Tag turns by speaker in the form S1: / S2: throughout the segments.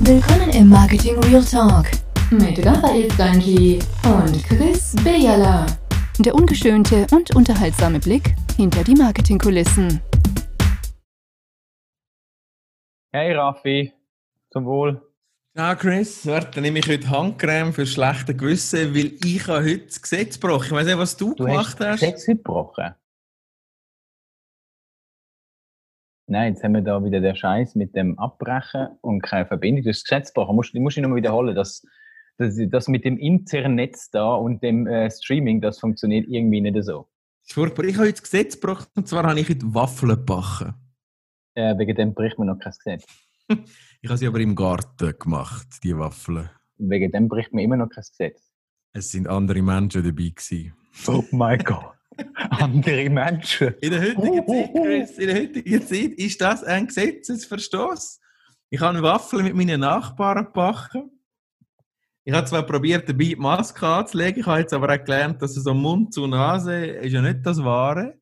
S1: Willkommen im Marketing Real Talk mit Raphael Stanji und Chris Bejala. Der ungeschönte und unterhaltsame Blick hinter die Marketingkulissen.
S2: Hey Raffi, zum Wohl.
S3: Ja, Chris, warte, dann nehme ich heute Handcreme für schlechte Gewissen, weil ich habe heute das Gesetz gebrochen. Ich weiß nicht, was du,
S2: Du
S3: gemacht
S2: hast
S3: hast.
S2: Gesetz gebrochen. Nein, jetzt haben wir da wieder den Scheiß mit dem Abbrechen und keine Verbindung. Das Gesetz gebrochen. Musst, du musst ich nochmal wiederholen. Das, das, das mit dem Internet da und dem äh, Streaming, das funktioniert irgendwie nicht so.
S3: Ist. Ich habe heute das Gesetz gebrochen und zwar habe ich heute Waffeln gebacken.
S2: Äh, wegen dem bricht man noch kein Gesetz.
S3: Ich habe sie aber im Garten gemacht, die Waffeln.
S2: Wegen dem bricht man immer noch kein Gesetz.
S3: Es sind andere Menschen dabei gewesen.
S2: Oh mein Gott. Andere Menschen.
S3: In der heutigen Zeit, Chris, in der heutigen Zeit ist das ein Gesetzesverstoß. Ich habe Waffeln mit meinen Nachbarn gebacken. Ich habe zwar probiert, dabei die Maske anzulegen, ich habe jetzt aber auch gelernt, dass so Mund zu Nase ist ja nicht das Wahre.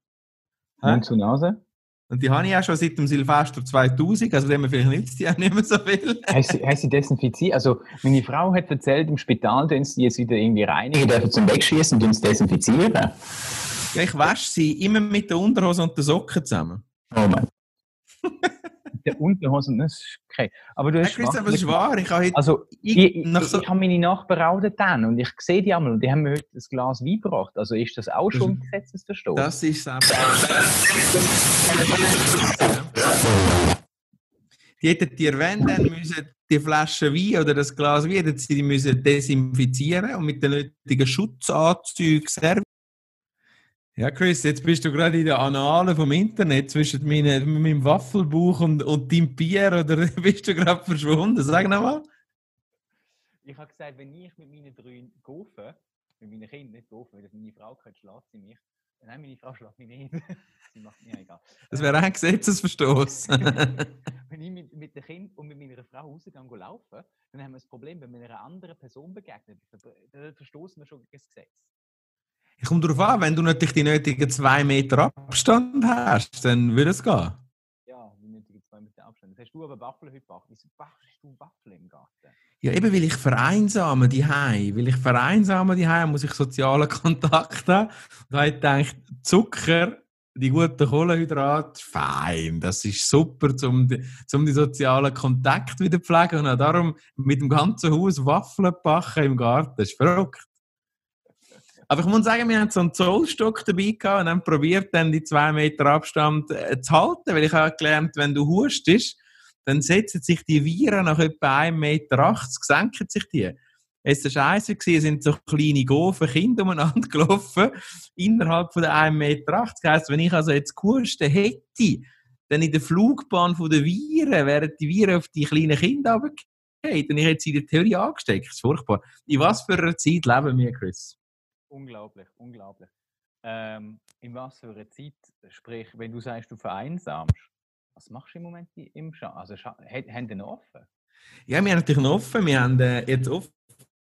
S2: Mund zu Nase.
S3: Und die habe ich auch schon seit dem Silvester 2000, also dem vielleicht nützt die auch nicht mehr so viel.
S2: Hast du, hast du desinfiziert? Also, meine Frau hat erzählt, im Spital tun sie jetzt wieder irgendwie reinigen, dürfen zum Wegschießen und uns desinfizieren.
S3: Ja, ich wasche sie immer mit der Unterhose und den Socken zusammen.
S2: Oh Mann. der Unterhosen, das ist okay. Aber du
S3: Ja,
S2: hast
S3: Chris, aber es ist wahr. Ich habe
S2: Also, ich,
S3: ich, so,
S2: ich habe meine Nachbarn auch dann und ich sehe die einmal und die haben mir heute ein Glas Wein gebracht. Also ist das auch schon ein Gesetzesverstoß?
S3: das ist selbst. Die hätten dir, wenn dann müssen die Flasche Wein oder das Glas Wein, hätten sie die müssen desinfizieren und mit den nötigen Schutzanzügen servieren. Ja, Chris, jetzt bist du gerade in der Annalen vom Internet zwischen meine, meinem Waffelbuch und, und deinem Bier oder bist du gerade verschwunden? Sag nochmal.
S2: Ich habe gesagt, wenn ich mit meinen drei Gofen, mit meinen Kindern nicht Gofen, weil meine Frau kann, schlägt sie mich. Nein, meine Frau schlägt mich nicht. sie macht mir egal.
S3: Das wäre auch ein Gesetzesverstoß.
S2: wenn ich mit, mit dem Kind und mit meiner Frau rausgehe und laufen, dann haben wir das Problem, wenn wir einer anderen Person begegnen, dann verstoßen wir schon gegen das Gesetz.
S3: Ich komme darauf an, wenn du natürlich die nötigen zwei Meter Abstand hast, dann würde es gehen.
S2: Ja, die nötigen zwei Meter Abstand. Jetzt hast du aber Waffeln heute gebacken. Wieso backst du Waffeln im Garten?
S3: Ja, eben weil ich vereinsame die Weil ich vereinsame die muss ich sozialen Kontakt haben. Da habe ich gedacht, Zucker, die guten Kohlenhydrate, fein. Das ist super, um die, um die sozialen Kontakt wieder zu pflegen. Und auch darum mit dem ganzen Haus Waffeln backen im Garten. Das ist verrückt. Aber ich muss sagen, wir haben so einen Zollstock dabei gehabt und haben probiert, dann die zwei Meter Abstand äh, zu halten, weil ich habe gelernt, wenn du hustest, dann setzen sich die Viren nach etwa 1,80 Meter, senken sich die. Es war scheiße, es sind so kleine Gofen Kinder umeinander gelaufen, innerhalb von der 1,80 Meter. Das heisst, wenn ich also jetzt gehustet hätte, dann in der Flugbahn von der Viren, wären die Viren auf die kleinen Kinder runtergefallen und ich hätte sie in der Theorie angesteckt. Das ist furchtbar. In was für einer Zeit leben wir, Chris?
S2: Unglaublich, unglaublich. Ähm, in was für einer Zeit, sprich, wenn du sagst, du vereinsamst, was machst du im Moment im Scha Also, scha haben die noch offen?
S3: Ja, wir haben natürlich noch offen. Wir haben äh, jetzt offen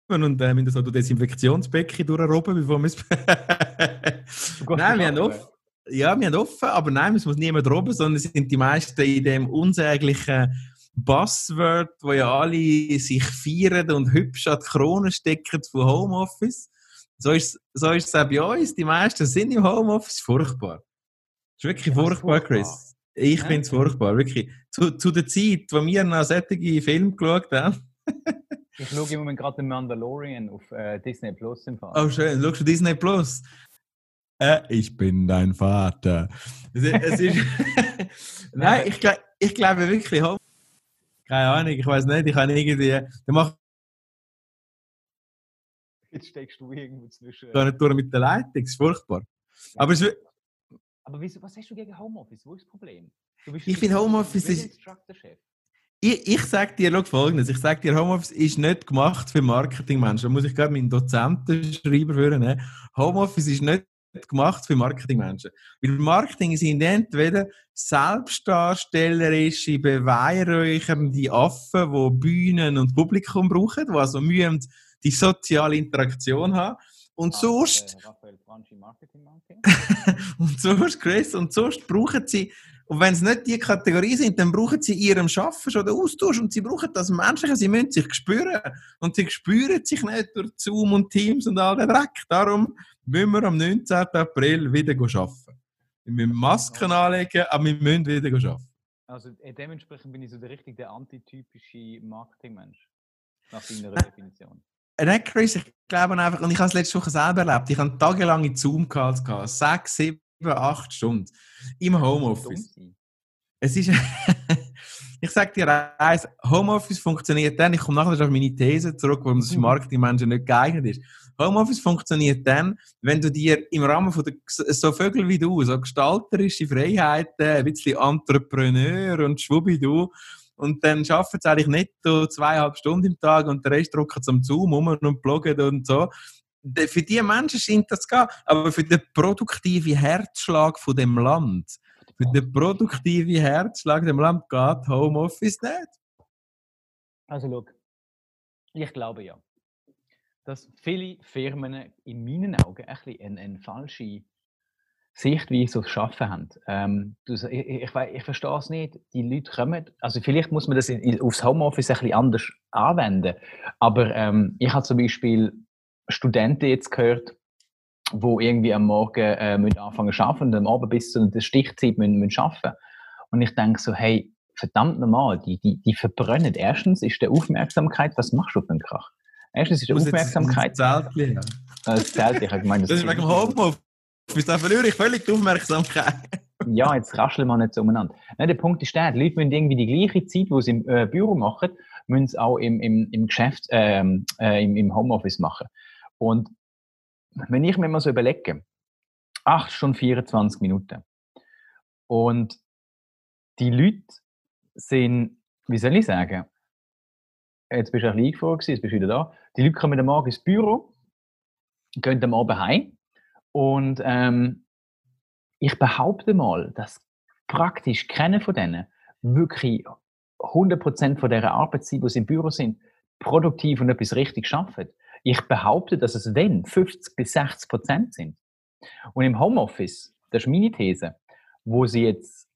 S3: und äh, müssen so durch Desinfektionsbecken durchroben, bevor wir es. nein, wir haben offen. Ja, wir haben offen, aber nein, es muss niemand oben, sondern es sind die meisten in dem unsäglichen Buzzword, wo ja alle sich feiern und hübsch an die Krone stecken von Homeoffice. So ist, so ist es auch bei uns. Die meisten sind im Homeoffice. Furchtbar. Das ist wirklich
S2: Ja,
S3: furchtbar,
S2: furchtbar?
S3: Chris. Ich
S2: Ja.
S3: finde es furchtbar, wirklich. Zu, zu der Zeit, wo wir noch solche Filme geschaut haben.
S2: Ich schaue im Moment gerade den Mandalorian auf äh, Disney Plus im Fall.
S3: Oh, schön. Schaust du Disney Plus? Äh, ich bin dein Vater. Es, es ist. Nein, ich, ich glaube wirklich. Keine Ahnung, ich weiß nicht. Ich kann irgendwie. Der macht
S2: Jetzt steckst du irgendwo zwischen.
S3: gar nicht durch mit der Leitung. Das ist furchtbar. Aber es,
S2: Aber wieso, was hast du gegen Homeoffice? Wo ist das Problem?
S3: Ich finde, Homeoffice ist- ich, ich sage dir schau folgendes: Ich sage dir, Homeoffice ist nicht gemacht für Marketingmenschen. Da muss ich gerade meinen Dozenten schreiben für ne? Homeoffice ist nicht gemacht für Marketingmenschen. Weil Marketing sind entweder selbstdarstellerische, beweihräuchernde Affen, die Bühnen und Publikum brauchen, die also mühen die soziale Interaktion haben. Und
S2: Ah,
S3: sonst und sonst, Chris, und sonst brauchen sie Und wenn es nicht die Kategorie sind, dann brauchen sie ihrem Schaffen schon den Austausch und sie brauchen das Menschliche, sie müssen sich spüren. Und sie spüren sich nicht durch Zoom und Teams und all den Dreck. Darum müssen wir am 19. April wieder arbeiten. Wir müssen Masken anlegen, aber wir müssen wieder arbeiten.
S2: Also äh, dementsprechend bin ich so der richtig der antitypische Marketingmensch. Nach deiner Definition.
S3: Nein, Chris, ich glaube einfach, und ich habe es letzte Woche selber erlebt, ich habe tagelange Zoom-Calls gehabt, sechs, sieben, acht Stunden. Im Homeoffice. Es ist, ich sage dir eins, Homeoffice funktioniert dann, ich komme nachher auf meine These zurück, warum das für Marketingmenschen nicht geeignet ist. Homeoffice funktioniert dann, wenn du dir im Rahmen von der, so Vögel wie du, so gestalterische Freiheiten, ein bisschen Entrepreneur und Schwubidu, und dann schaffen sie eigentlich nicht so zweieinhalb Stunden im Tag und der Rest drücken zum Zoom um und bloggen und so. Für die Menschen scheint das zu gehen, aber für den produktiven Herzschlag von dem Land, für den produktiven Herzschlag dem Land geht Homeoffice nicht.
S2: Also schau, ich glaube ja, dass viele Firmen in meinen Augen ein bisschen eine falsche Sichtweise aufs Arbeiten haben. Ähm, ich, ich, ich verstehe es nicht. Die Leute kommen, also vielleicht muss man das in, aufs Homeoffice ein bisschen anders anwenden, aber ähm, ich habe zum Beispiel Studenten jetzt gehört, wo irgendwie am Morgen äh, müssen anfangen zu arbeiten und am Abend bis zu der Stichzeit müssen, müssen arbeiten. Und ich denke so, hey, verdammt normal, die, die, die verbrennen. Erstens ist der Aufmerksamkeit, was machst du auf dem Krach? Erstens ist die Aufmerksamkeit.
S3: Das Zelt,
S2: das Zelt, ich habe gemeint,
S3: das, das ist wegen dem Homeoffice. Da verliere ich völlig die Aufmerksamkeit.
S2: ja, jetzt rascheln wir nicht so umeinander. Nein, der Punkt ist der, die Leute müssen irgendwie die gleiche Zeit, die sie im äh, Büro machen, müssen sie auch im, im, im Geschäft, ähm, äh, im, im Homeoffice machen. Und wenn ich mir mal so überlege, 8 Stunden 24 Minuten und die Leute sind, wie soll ich sagen, jetzt bist du ein bisschen eingefroren, jetzt bist du wieder da, die Leute kommen am Morgen ins Büro, gehen am Abend heim und ähm, ich behaupte mal, dass praktisch keiner von denen wirklich 100% von der Arbeitszeit, wo sie im Büro sind, produktiv und etwas richtig schaffen. Ich behaupte, dass es wenn 50 bis 60 Prozent sind. Und im Homeoffice, das ist meine These, wo sie jetzt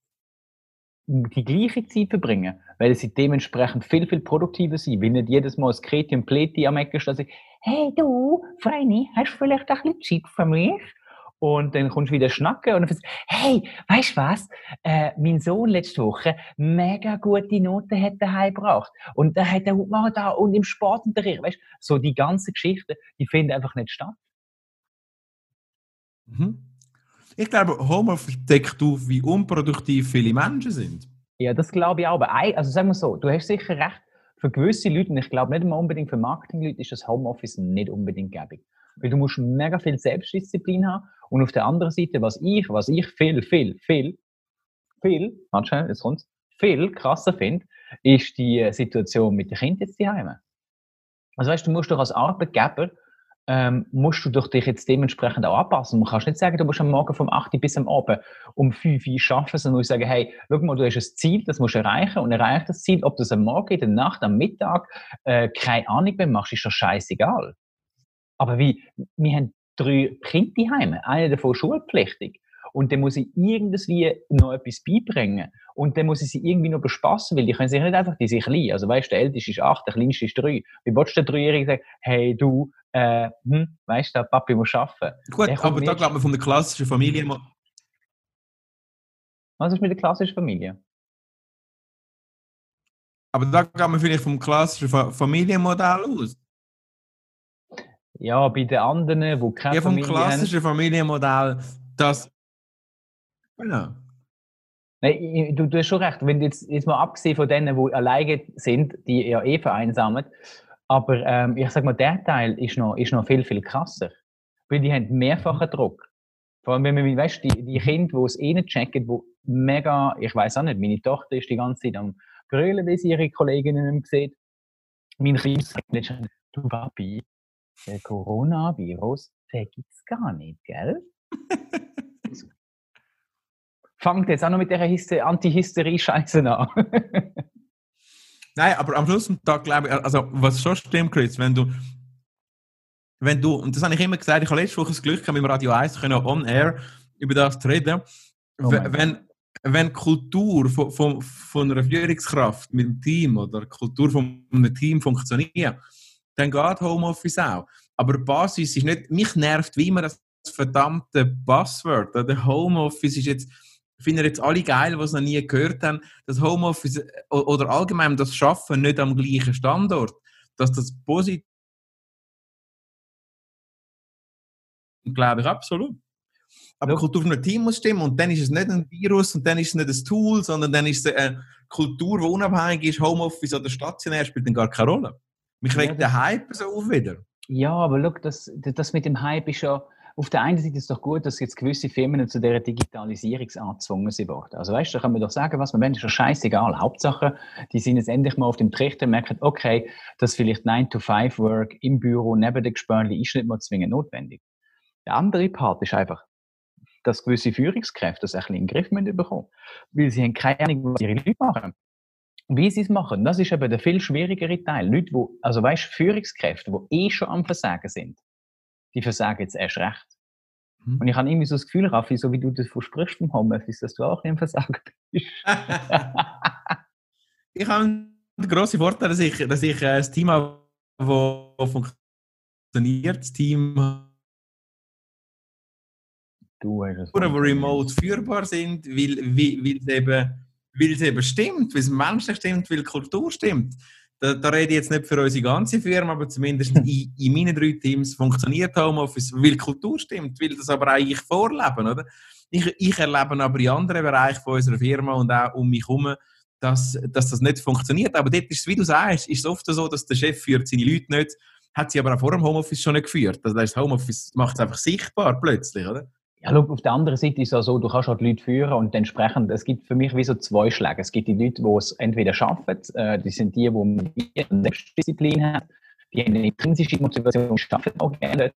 S2: die gleiche Zeit verbringen, weil sie dementsprechend viel, viel produktiver sind, wenn nicht jedes Mal das Kreti und Pleti am Ecke stehen hey du, Freini, hast du vielleicht ein bisschen Zeit für mich? Und dann kommst du wieder schnacken und dann sagst hey, weißt du was? Äh, mein Sohn letzte Woche mega gute Noten hat daheim gebracht. Und da hat er mal da und im Sportunterricht, weißt du, so die ganze Geschichte, die finden einfach nicht statt.
S3: Mhm. Ich glaube, Homeoffice deckt auf, wie unproduktiv viele Menschen sind.
S2: Ja, das glaube ich auch. Aber also sagen wir so, du hast sicher recht, für gewisse Leute, und ich glaube nicht immer unbedingt für Marketingleute, ist das Homeoffice nicht unbedingt gäbig. Weil du musst mega viel Selbstdisziplin haben. Und auf der anderen Seite, was ich, was ich viel, viel, viel, viel, manchmal, jetzt kommt's, viel krasser finde, ist die äh, Situation mit den Kindern jetzt daheim. Also weißt du, du musst doch als Arbeitgeber, ähm, musst du dich jetzt dementsprechend auch anpassen. Du kannst nicht sagen, du musst am Morgen vom 8 bis am Abend um 5 Uhr arbeiten, sondern du musst sagen, hey, schau mal, du hast ein Ziel, das musst du erreichen und erreicht das Ziel, ob du es am Morgen, in der Nacht, am Mittag, äh, keine Ahnung mehr machst, ist doch scheißegal. Aber wie, wir haben drei Kinder daheim, einer davon schulpflichtig. Und dann muss ich irgendwie noch etwas beibringen. Und dann muss ich sie irgendwie noch bespassen, weil die können sich nicht einfach, die sich klein. Also weißt du, der Älteste ist acht, der Kleinste ist drei. Wie willst du der Dreijährige sagen, hey du, äh, hm, weißt du, Papi muss arbeiten.
S3: Gut, aber da glaubt man von der klassischen Familie...
S2: Was ist mit der klassischen Familie?
S3: Aber da geht man vielleicht vom klassischen Familienmodell aus.
S2: Ja, bei den anderen, wo keine
S3: ja, vom Familie klassischen haben. Familienmodell, das.
S2: Genau. Nein, du, du hast schon recht. Wenn jetzt, jetzt mal abgesehen von denen, die alleine sind, die ja eh vereinsamen, aber ähm, ich sag mal, der Teil ist noch, ist noch viel, viel krasser. Weil die haben mehrfachen mhm. Druck. Vor allem, wenn man, weißt, die, die Kinder, die es eh nicht checken, die mega, ich weiß auch nicht, meine Tochter ist die ganze Zeit am Brüllen, wie sie ihre Kolleginnen nicht sieht. Mein Kind sagt nicht, du Papi, der Coronavirus, der gibt's gar nicht, gell? Fangt jetzt auch noch mit der Anti-Hysterie-Scheiße an.
S3: Nein, aber am Schluss vom Tag glaube ich, also was schon stimmt, Chris, wenn du, wenn du, und das habe ich immer gesagt, ich habe letzte Woche das Glück gehabt, mit dem Radio 1 können on air über das zu reden. Oh wenn, wenn die Kultur von, von, von einer Führungskraft mit dem Team oder die Kultur von einem Team funktioniert, dann geht Homeoffice auch. Aber die Basis ist nicht, mich nervt wie immer das verdammte Buzzword. Der Homeoffice ist jetzt, finden jetzt alle geil, die es noch nie gehört haben, das Homeoffice oder allgemein das Schaffen nicht am gleichen Standort, dass das positiv glaube ich absolut. Aber die Kultur von einem Team muss stimmen und dann ist es nicht ein Virus und dann ist es nicht ein Tool, sondern dann ist es eine Kultur, die unabhängig ist, Homeoffice oder stationär, spielt dann gar keine Rolle. Mich regt ja, der Hype so auf wieder.
S2: Ja, aber look, das, das mit dem Hype ist ja, auf der einen Seite ist es doch gut, dass jetzt gewisse Firmen zu dieser Digitalisierung angezwungen sind. Also weißt du, da kann man doch sagen, was man will, ist ja scheißegal. Hauptsache, die sind jetzt endlich mal auf dem Trichter und merken, okay, dass vielleicht 9-to-5-Work im Büro neben den Gespörli ist nicht mal zwingend notwendig. Der andere Part ist einfach, dass gewisse Führungskräfte das ein bisschen in den Griff müssen bekommen Weil sie haben keine Ahnung, was ihre Leute machen. Wie sie es machen, das ist eben der viel schwierigere Teil. Leute, wo, also weißt Führungskräfte, die eh schon am Versagen sind, die versagen jetzt erst recht. Mhm. Und ich habe irgendwie so das Gefühl, Raffi, so wie du das versprichst vom Homeoffice, dass du auch nicht am Versagen bist.
S3: ich habe den grossen Vorteil, dass ich, dass ich äh, ein Team habe, das funktioniert, das Team Du hast es. Die remote führbar sind, weil, weil, weil, es eben, weil es eben stimmt, weil es menschlich stimmt, weil die Kultur stimmt. Da, da rede ich jetzt nicht für unsere ganze Firma, aber zumindest in, in meinen drei Teams funktioniert Homeoffice, weil die Kultur stimmt, weil das aber auch ich vorleben, oder? Ich, ich erlebe aber in anderen Bereichen von unserer Firma und auch um mich herum, dass, dass das nicht funktioniert. Aber dort ist es, wie du sagst, ist es oft so, dass der Chef führt seine Leute nicht, hat sie aber auch vor dem Homeoffice schon nicht geführt. Also das Homeoffice macht es einfach sichtbar plötzlich, oder?
S2: Ja, schau, auf der anderen Seite ist es auch so, du kannst halt Leute führen und entsprechend, es gibt für mich wie so zwei Schläge. Es gibt die Leute, die es entweder schaffen, äh, die sind die, die eine Selbstdisziplin haben, die eine intrinsische Motivation schaffen auch gerne.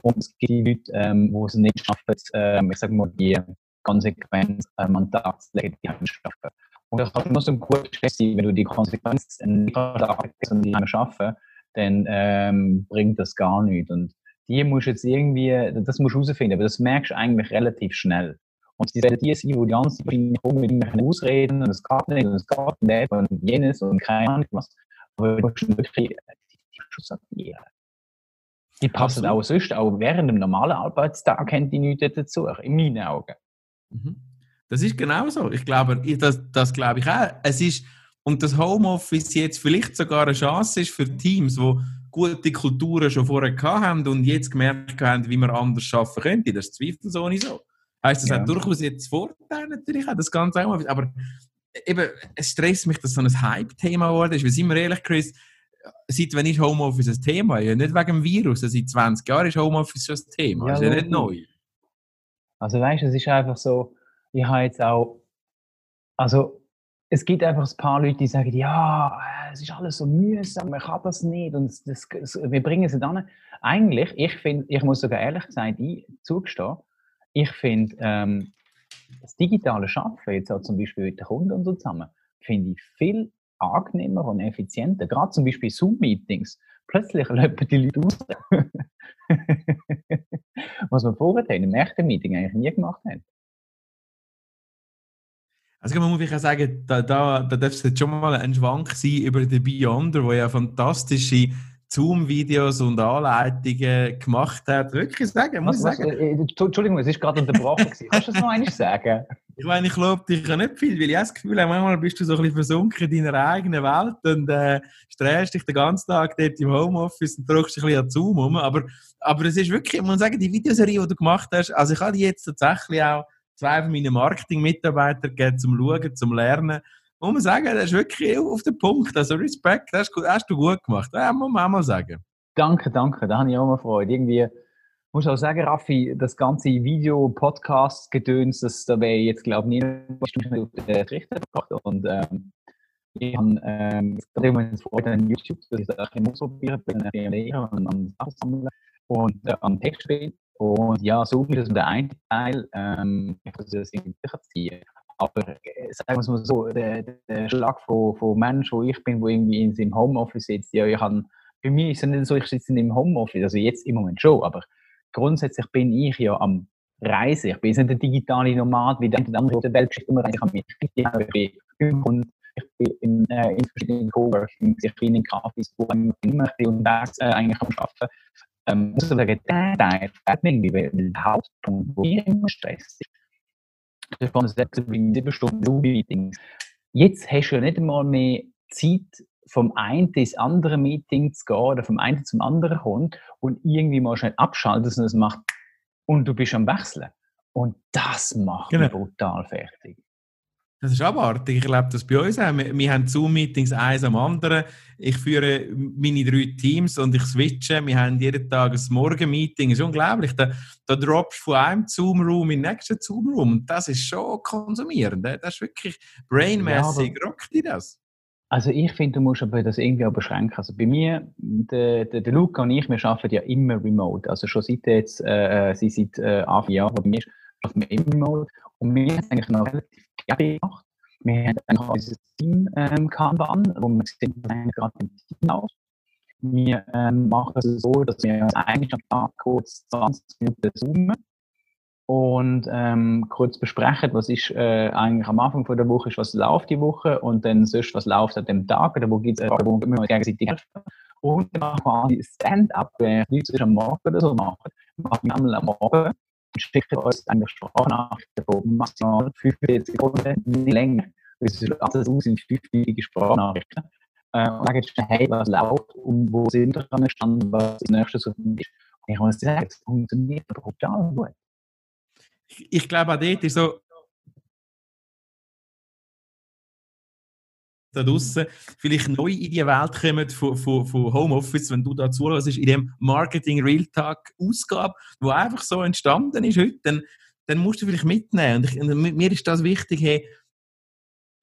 S2: Und es gibt die Leute, ähm, die es nicht schaffen, ähm, ich sage mal, die Konsequenz ähm, an Tag zu legen, die haben schaffen. Und das kann nur so ein guter Stress sein, wenn du die Konsequenz nicht arbeitest und die haben schaffen, dann ähm, bringt das gar nichts. Und die musst du jetzt irgendwie, das musst du herausfinden, aber das merkst du eigentlich relativ schnell. Und sie werden die sein, die die ganze Zeit mit irgendwelchen Ausreden und es geht nicht und es geht nicht und jenes und keine Ahnung was. Aber du musst wirklich die sortieren. Die passen Absolut. auch sonst, auch während dem normalen Arbeitstag haben die nichts dazu, in meinen Augen.
S3: Mhm. Das ist genau so. Ich glaube, das, das glaube ich auch. Es ist, und das Homeoffice jetzt vielleicht sogar eine Chance ist für Teams, die gute Kulturen schon vorher haben und jetzt gemerkt haben, wie man anders arbeiten könnte. Das ist zweifelsohne so. Heißt, das ja. hat durchaus jetzt Vorteile natürlich, das Ganze auch. Aber eben, es stresst mich, dass so ein Hype-Thema geworden ist. Weil, sind wir ehrlich, Chris, seit wann ist Homeoffice ein Thema? Ja, nicht wegen dem Virus. Seit 20 Jahren ist Homeoffice schon ein Thema. Ja, das ist ja nicht neu.
S2: Also weißt du, es ist einfach so, ich habe jetzt auch, also es gibt einfach ein paar Leute, die sagen, ja, es ist alles so mühsam, man kann das nicht und das, das, wir bringen es dann. Eigentlich, ich finde, ich muss sogar ehrlich gesagt zugestehen, ich finde ähm, das digitale Schaffen, jetzt auch zum Beispiel mit den Kunden und so zusammen, finde ich viel angenehmer und effizienter. Gerade zum Beispiel Zoom-Meetings. Plötzlich löpen die Leute aus. Was wir vorher im echten Meeting eigentlich nie gemacht haben.
S3: Also man muss wirklich sagen, da, da, da darf es jetzt schon mal ein Schwank sein über den Beyonder, der ja fantastische Zoom-Videos und Anleitungen gemacht hat. Wirklich sagen, muss was, sagen.
S2: Äh, Entschuldigung, es ist gerade unterbrochen. Kannst du das noch einmal sagen?
S3: Ich meine, ich glaube dich ja nicht viel, weil ich das Gefühl habe, manchmal bist du so ein bisschen versunken in deiner eigenen Welt und äh, strählst dich den ganzen Tag dort im Homeoffice und drückst dich ein bisschen an Zoom rum. Aber, aber es ist wirklich, man muss sagen, die Videoserie, die du gemacht hast, also ich habe die jetzt tatsächlich auch zwei von meinen Marketing-Mitarbeitern gegeben, zum Schauen, zum Lernen. Muss man sagen, das ist wirklich auf den Punkt. Also Respekt, das hast du gut gemacht. Das muss man auch mal sagen.
S2: Danke, danke. Da habe ich auch mal Freude. Irgendwie, muss auch sagen, Raffi, das ganze Video-Podcast-Gedöns, das da wäre jetzt, glaube ich, nie auf den Trichter gebracht. Und ähm, ich habe ähm, Freude an YouTube, dass ich das ein bisschen ausprobieren bin, ein Lehrer und an Sachen sammeln und äh, an Text spielen. Und ja, so ist der eine Teil. Ähm, ich muss das irgendwie ziehen. Aber äh, sagen wir es mal so, der, der Schlag von, von Menschen, wo ich bin, wo irgendwie in seinem Homeoffice sitzt, ja, ich habe, bei mir ist es nicht so, ich sitze im Homeoffice, also jetzt im Moment schon, aber grundsätzlich bin ich ja am reisen. Ich bin jetzt nicht ein digitaler Nomad, wie der andere der Weltgeschichte immer Ich habe mich ich bin und ich bin in, äh, in verschiedenen bin in Cafés, wo ich immer unterwegs äh, eigentlich am Arbeiten. Ähm, muss sagen, der Teil fällt mir irgendwie, weil der Hauptpunkt, wo mir immer Stress ist, das von sechs sieben Stunden Zoom-Meetings. Jetzt hast du ja nicht einmal mehr Zeit, vom einen ins andere Meeting zu gehen oder vom einen zum anderen kommt und irgendwie mal schnell abschalten und es macht und du bist am Wechseln. Und das macht genau. mich brutal fertig.
S3: Das ist abartig. Ich erlebe das bei uns auch. Wir, wir haben Zoom-Meetings eins am anderen. Ich führe meine drei Teams und ich switche. Wir haben jeden Tag ein Morgen-Meeting. Das ist unglaublich. Da, da droppst du von einem Zoom-Room in den nächsten Zoom-Room. Und das ist schon konsumierend. Das ist wirklich brainmäßig. Ja, rockt dir das?
S2: Also ich finde, du musst aber das irgendwie auch beschränken. Also bei mir, der, der, der Luca und ich, wir arbeiten ja immer remote. Also schon seit jetzt, äh, äh sie seit äh, vier Jahren, bei mir arbeiten wir immer remote. Und wir haben es eigentlich noch relativ gerne gemacht. Wir haben eigentlich unser Team ähm, wo wir sind gerade im Team aus. Wir ähm, machen es so, dass wir uns eigentlich am Tag kurz 20 Minuten zoomen und ähm, kurz besprechen, was ist äh, eigentlich am Anfang von der Woche, ist, was läuft die Woche und dann sonst, was läuft an dem Tag oder wo gibt es äh, wo wir uns gegenseitig helfen. Und dann machen wir quasi Stand-up, wenn ich am Morgen oder so machen, machen wir einmal am Morgen und schicken uns eigentlich Sprachnachrichten von maximal 45 Sekunden, nicht länger. Es ist alles aus in fünfminütige Sprachnachrichten. Äh, und sagen, hey, was läuft und wo sind wir an Stand, was das nächste so ist. Und ich muss sagen, es funktioniert brutal gut
S3: ich glaube, auch dort ist so, da draußen vielleicht neu in die Welt kommen von, von, von Homeoffice, wenn du da zuhörst, in dem Marketing Real Talk Ausgabe, wo einfach so entstanden ist heute, dann, dann musst du vielleicht mitnehmen. Und, ich, und mir ist das wichtig, hey,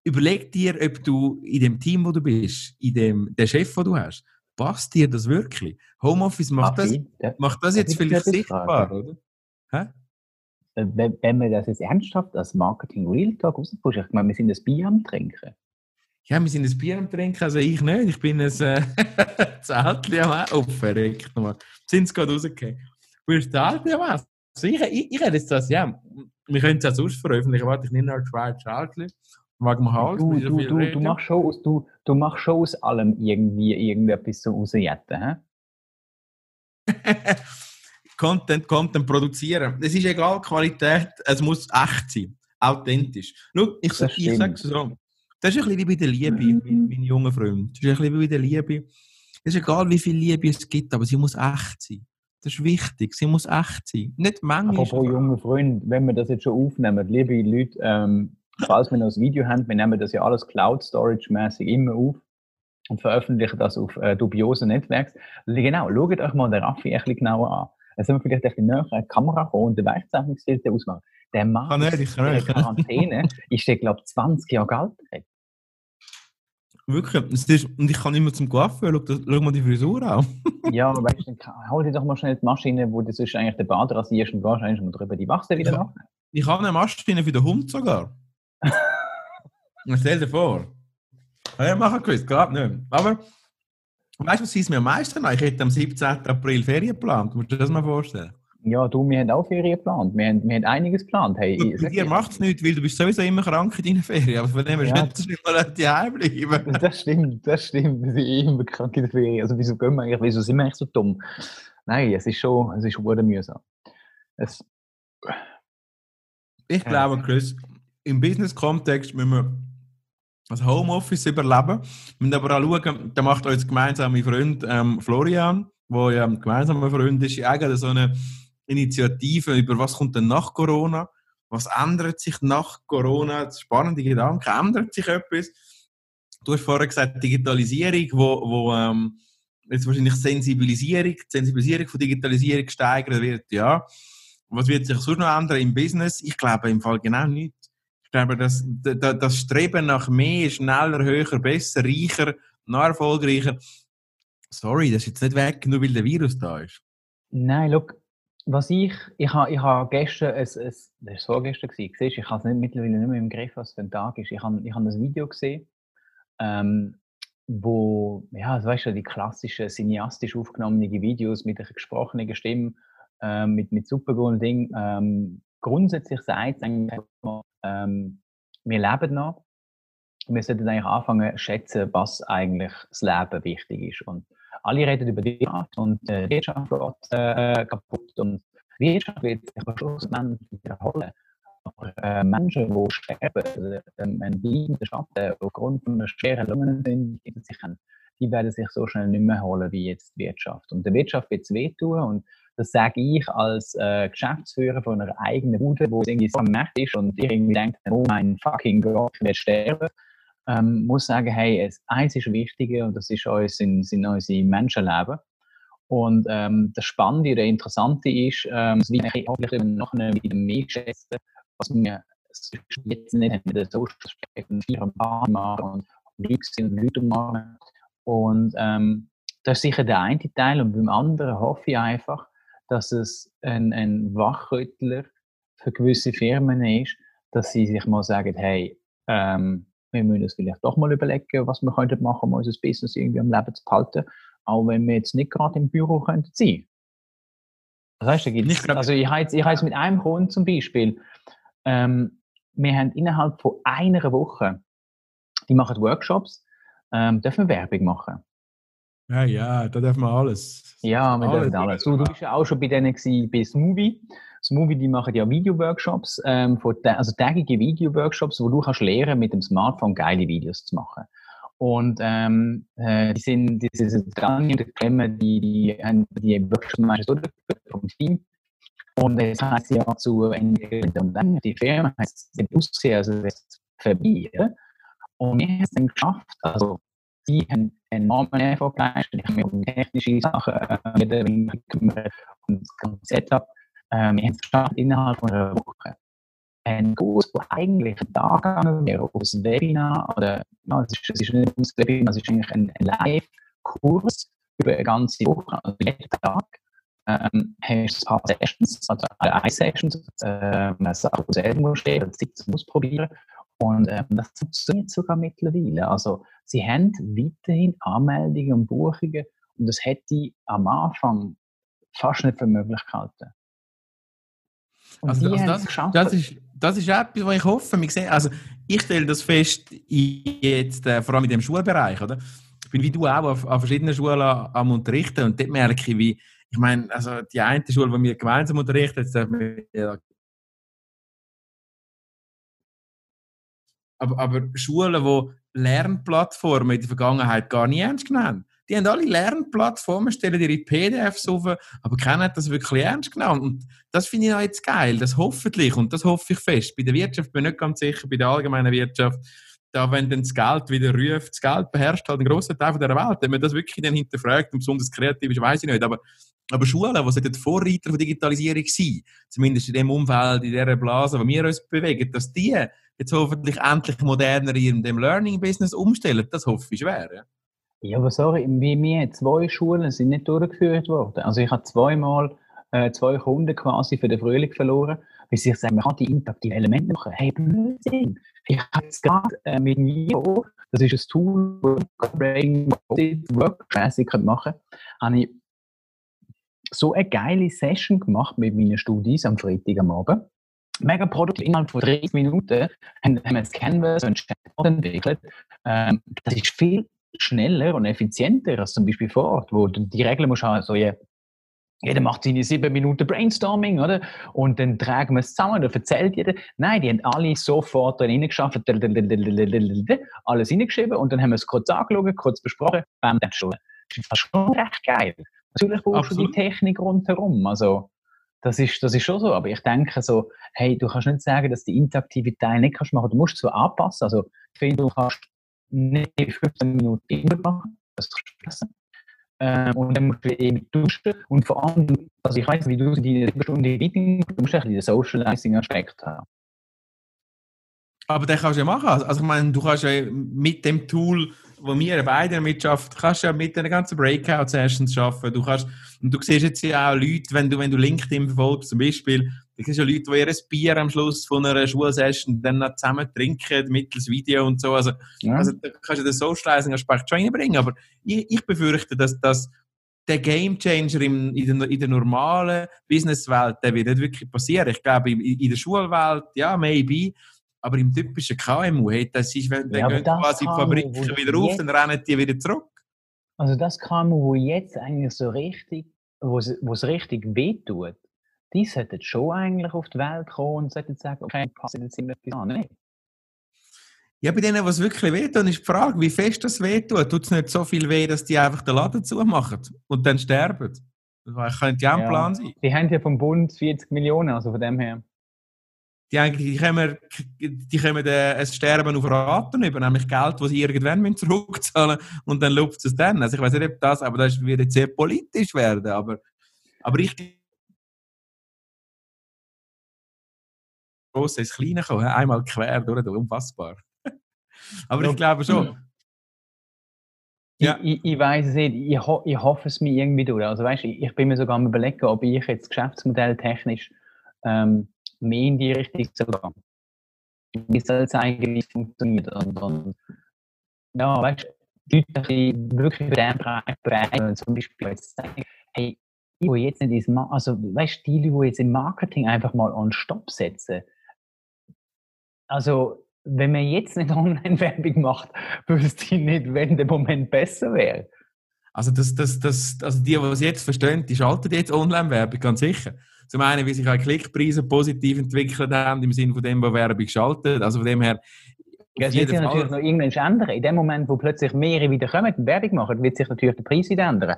S3: überleg dir, ob du in dem Team, wo du bist, in dem der Chef, wo du hast, passt dir das wirklich? Homeoffice macht, das, macht das jetzt vielleicht sichtbar, oder?
S2: Hä? Wenn, wenn man das jetzt ernsthaft als Marketing Real Talk rauspusht, ich meine, wir sind ein Bier am Trinken.
S3: Ja, wir sind ein Bier am Trinken, also ich nicht. Ich bin ein äh, Zeltchen am Oh, verreckt nochmal. Sind sie gerade rausgekommen? Du bist Zeltchen am also ich, ich, ich hätte jetzt das, ja, wir können es ja sonst veröffentlichen. Warte, ich nehme noch zwei Zeltchen. Wegen Hals.
S2: Du, du, du, du, machst schon aus, du, du machst schon aus allem irgendwie irgendetwas so rausjetten, hä?
S3: Content, Content produzieren. Es ist egal, Qualität, es muss echt sein, authentisch. Schau, ich, ich sage es so, das ist ein bisschen wie bei der Liebe, mhm. mein, mein junger Freund. Das ist ein bisschen wie bei der Liebe. Es ist egal, wie viel Liebe es gibt, aber sie muss echt sein. Das ist wichtig, sie muss echt sein. Nicht manchmal.
S2: Apropos junger Freund, wenn wir das jetzt schon aufnehmen, liebe Leute, ähm, falls wir noch das Video haben, wir nehmen das ja alles Cloud-Storage-mäßig immer auf und veröffentlichen das auf äh, dubiosen Netzwerken. Genau, schaut euch mal den Raffi ein bisschen genauer an. Dann sind wir vielleicht ein bisschen näher an die Kamera kommen und den Weichzeichnungsfilter ausmachen. Der Mann nicht. Quarantäne ist der, glaube ich, 20 Jahre alt.
S3: Wirklich? Und ich kann immer zum Coiffeur, schau, schau mal die Frisur an.
S2: ja, aber weißt du, hol dir doch mal schnell die Maschine, wo du sonst eigentlich den Bart rasierst und gehst eigentlich mal drüber die Wachse wieder nach.
S3: Ich habe eine Maschine für den Hund sogar. Stell dir vor. Ja, machen Quiz, gerade nicht. Aber Weißt du, was ist mir am meisten Ich hätte am 17. April Ferien geplant. Musst du dir das mal vorstellen?
S2: Ja, du, wir haben auch Ferien geplant. Wir haben, wir haben einiges geplant. Hey,
S3: Und bei dir macht es nichts, weil du bist sowieso immer krank in deinen Ferien. Aber von dem her ja. nicht, dass mal die bleiben.
S2: Das stimmt, das stimmt. Wir sind immer krank in den Ferien. Also wieso gehen wir eigentlich, wieso sind wir eigentlich so dumm? Nein, es ist schon, es ist schon mühsam. Es,
S3: ich glaube, Chris, im Business-Kontext müssen wir das Homeoffice überleben. Wir müssen aber auch schauen, da macht unser gemeinsamer Freund ähm, Florian, der ja ein gemeinsamer Freund ist, eigentlich so eine Initiative über was kommt denn nach Corona, was ändert sich nach Corona, spannende Gedanke, ändert sich etwas? Du hast vorher gesagt, Digitalisierung, wo, wo ähm, jetzt wahrscheinlich Sensibilisierung, die Sensibilisierung von Digitalisierung steigern wird, ja. Was wird sich sonst noch ändern im Business? Ich glaube im Fall genau nichts glaube, das, das Streben nach mehr, schneller, höher, besser, reicher, noch erfolgreicher, sorry, das ist jetzt nicht weg, nur weil der Virus da ist.
S2: Nein, look, was ich, ich habe ich ha gestern, es, es, das war vorgestern gewesen, siehst, ich habe es mittlerweile nicht mehr im Griff, was für ein Tag ist. Ich habe, ich habe ein Video gesehen, ähm, wo, ja, also weißt du, die klassischen cineastisch aufgenommenen Videos mit einer gesprochenen Stimme, ähm, mit, mit super guten Dingen, ähm, grundsätzlich sagt ähm, wir leben noch. Wir sollten eigentlich anfangen schätzen, was eigentlich das Leben wichtig ist. Und alle reden über die Wirtschaft und äh, die Wirtschaft geht äh, kaputt und die Wirtschaft wird sich am Schluss wiederholen. Aber äh, Menschen, die sterben, also, ähm, ein bleibender Schatten aufgrund von einer schweren Lungen sind, die werden sich so schnell nicht mehr holen wie jetzt die Wirtschaft. Und der Wirtschaft wird es wehtun und das sage ich als äh, Geschäftsführer von einer eigenen Bude, wo irgendwie so am Markt ist und ich irgendwie denke, oh mein fucking Gott, ich werde sterben. Ähm, muss sagen, hey, eins ist wichtiger und das ist uns, sind, sind unsere Menschenleben. Und ähm, das Spannende oder Interessante ist, ähm, das will ich hoffentlich nachher wieder mehr schätzen, was wir jetzt nicht haben, den Social Aspekt und Paar machen und Leute sind Leute machen. Und ähm, das ist sicher der eine Teil. Und beim anderen hoffe ich einfach, dass es ein, ein Wachrüttler für gewisse Firmen ist, dass sie sich mal sagen, hey, ähm, wir müssen uns vielleicht doch mal überlegen, was wir könnten machen, um unser Business irgendwie am Leben zu behalten, auch wenn wir jetzt nicht gerade im Büro könnten sein. Das heißt, da gibt's, also ich habe habe jetzt mit einem Kunden zum Beispiel, ähm, wir haben innerhalb von einer Woche, die machen Workshops, ähm, dürfen wir Werbung machen.
S3: Ja, ja, da dürfen wir alles.
S2: Ja, wir dürfen alles. Du, du bist ja auch schon bei denen gewesen, bei Smoothie. Smoothie, die machen ja Video-Workshops, ähm, also tägige Video-Workshops, wo du kannst lernen, mit dem Smartphone geile Videos zu machen. Und ähm, äh, die sind, die sind der Klemme, die, die haben die Workshops meistens durchgeführt vom Team. Und jetzt heißt sie auch zu. Und dann die Firma heißt den Aussehen, also das vorbei. Und wir haben es dann geschafft, also sie haben enormen Erfolg geleistet. Ich habe mich um technische Sachen äh, gekümmert und das ganze Setup. Ähm, geschafft innerhalb von einer Woche. Ein Kurs, der eigentlich Tag gegangen wäre, aus Webinar, oder ja, es, ist, es ist nicht ein Webinar, es ist eigentlich ein, Live-Kurs über eine ganze Woche, also jeden Tag. Ähm, hast ein paar Sessions, also eine Sessions, äh, Sachen, die du selber musst lernen, Zeit ausprobieren. Und ähm, das funktioniert sogar mittlerweile. Also sie haben weiterhin Anmeldungen und Buchungen und das hätte ich am Anfang fast nicht für möglich gehalten.
S3: Also, also das, das, ist, das ist etwas, was ich hoffe. Wir sehen, also ich stelle das fest, jetzt, äh, vor allem in dem Schulbereich. Oder? Ich bin wie du auch auf, auf verschiedenen Schulen am Unterrichten und dort merke ich, wie, ich meine, also die eine Schule, die wir gemeinsam unterrichten, jetzt wir aber, aber Schulen, die Lernplattformen in der Vergangenheit gar nicht ernst genommen die haben alle Lernplattformen, stellen ihre PDFs auf, aber keiner hat das wirklich ernst genommen. Und das finde ich auch jetzt geil, das hoffentlich, und das hoffe ich fest. Bei der Wirtschaft bin ich nicht ganz sicher, bei der allgemeinen Wirtschaft, da wenn dann das Geld wieder ruft, das Geld beherrscht halt einen grossen Teil der Welt. Wenn man das wirklich dann hinterfragt und besonders kreativ ist, weiß ich nicht. Aber, aber Schulen, die sollten Vorreiter von Digitalisierung sein, zumindest in dem Umfeld, in dieser Blase, wo wir uns bewegen, dass die jetzt hoffentlich endlich moderner in dem Learning-Business umstellen, das hoffe ich schwer. Ja?
S2: Aber sorry, wie mir zwei Schulen sind nicht durchgeführt worden. Also ich habe zweimal äh, zwei Kunden quasi für den Frühling verloren, weil sie sagen, man kann die interaktiven Elemente machen. Hey, Blödsinn! Ich habe jetzt gerade äh, mit Mio, das ist ein Tool, das Brain Workmäßig machen kann, ich so eine geile Session gemacht mit meinen Studis am Freitag am Abend. Mega produktiv, innerhalb von 30 Minuten haben, wir das Canvas und Chatbot entwickelt. Ähm, das ist viel schneller und effizienter als zum Beispiel vor Ort, wo du die Regeln musst haben, so, ja, jeder macht seine sieben Minuten Brainstorming, oder? Und dann tragen wir es zusammen, da erzählt jeder. Nein, die haben alle sofort drin reingeschafft, alles reingeschrieben und dann haben wir es kurz angeschaut, kurz besprochen, bam, dann schon. Das ist schon recht geil. Natürlich brauchst Absolut. du die Technik rundherum, also das ist, das ist schon so, aber ich denke so, hey, du kannst nicht sagen, dass die Interaktivität nicht kannst machen, du musst es so anpassen, also ich finde, du kannst nicht 15 Minuten Input machen, das ist besser. Äh, und dann musst du eben duschen und vor allem, also ich weiß, wie du die Stunde Meeting, du musst ein den Socializing-Aspekt haben.
S3: Aber den kannst du ja machen. Also ich meine, du kannst ja mit dem Tool, wo wir beide mitschaffen, kannst ja mit den ganzen Breakout-Sessions arbeiten. Du kannst, und du siehst jetzt ja auch Leute, wenn du, wenn du LinkedIn verfolgst zum Beispiel, da gibt ja Leute, die ihr Bier am Schluss von einer Schulsession dann noch zusammen trinken, mittels Video und so. Also, ja. also da kannst du den Socializing-Aspekt schon reinbringen. Aber ich, ich befürchte, dass, dass der Gamechanger in, in, der, in der normalen Businesswelt, der wird nicht wirklich passieren. Ich glaube, in, in der Schulwelt, ja, maybe, aber im typischen KMU, hey, das ist, wenn ja, dann gehen quasi die Fabriken wieder auf, dann rennen die wieder zurück.
S2: Also das KMU, wo jetzt eigentlich so richtig, wo es richtig wehtut, die sollten schon eigentlich auf die Welt kommen und sollten sagen, okay, passen jetzt immer etwas an. Nee.
S3: Ja, bei denen, was wirklich wehtut, ist die Frage, wie fest das wehtut. Tut es nicht so viel weh, dass die einfach den Laden zumachen und dann sterben? Das könnte ja ein ja, Plan sein.
S2: Die haben ja vom Bund 40 Millionen, also von dem her.
S3: Die, eigentlich, die kommen, die kommen äh, ein Sterben auf Raten über, nämlich Geld, das sie irgendwann zurückzahlen müssen und dann läuft es dann. Also ich weiß nicht, ob das, aber das wird jetzt sehr politisch werden, aber, aber ich große ins Kleine kommen, einmal quer durch, unfassbar. Aber ich glaube schon.
S2: Ja. Ich, ich, ich weiß es nicht, ich, ho ich hoffe es mir irgendwie durch. Also weißt, ich, ich bin mir sogar am überlegen, ob ich jetzt Geschäftsmodell technisch ähm, mehr in die Richtung soll gehen. Wie soll es eigentlich funktioniert? Und, und ja, weißt du, die Leute wirklich für den Bereich bereit, zum Beispiel jetzt sagen, hey, ich will jetzt nicht ins Ma also weißt du, die Leute, die jetzt im Marketing einfach mal on Stopp setzen, also wenn man jetzt nicht Online-Werbung macht, wüsste ich nicht, wenn der Moment besser wäre.
S3: Also, das, das, das, also die, die es jetzt verstehen, die schalten jetzt Online-Werbung, ganz sicher. Zum einen, wie sich auch Klickpreise positiv entwickelt haben, im Sinne von dem, wo Werbung schaltet. Also von dem her...
S2: Ja, es wird sich natürlich noch irgendwann ändern. In dem Moment, wo plötzlich mehrere wieder kommen und Werbung machen, wird sich natürlich der Preis wieder ändern.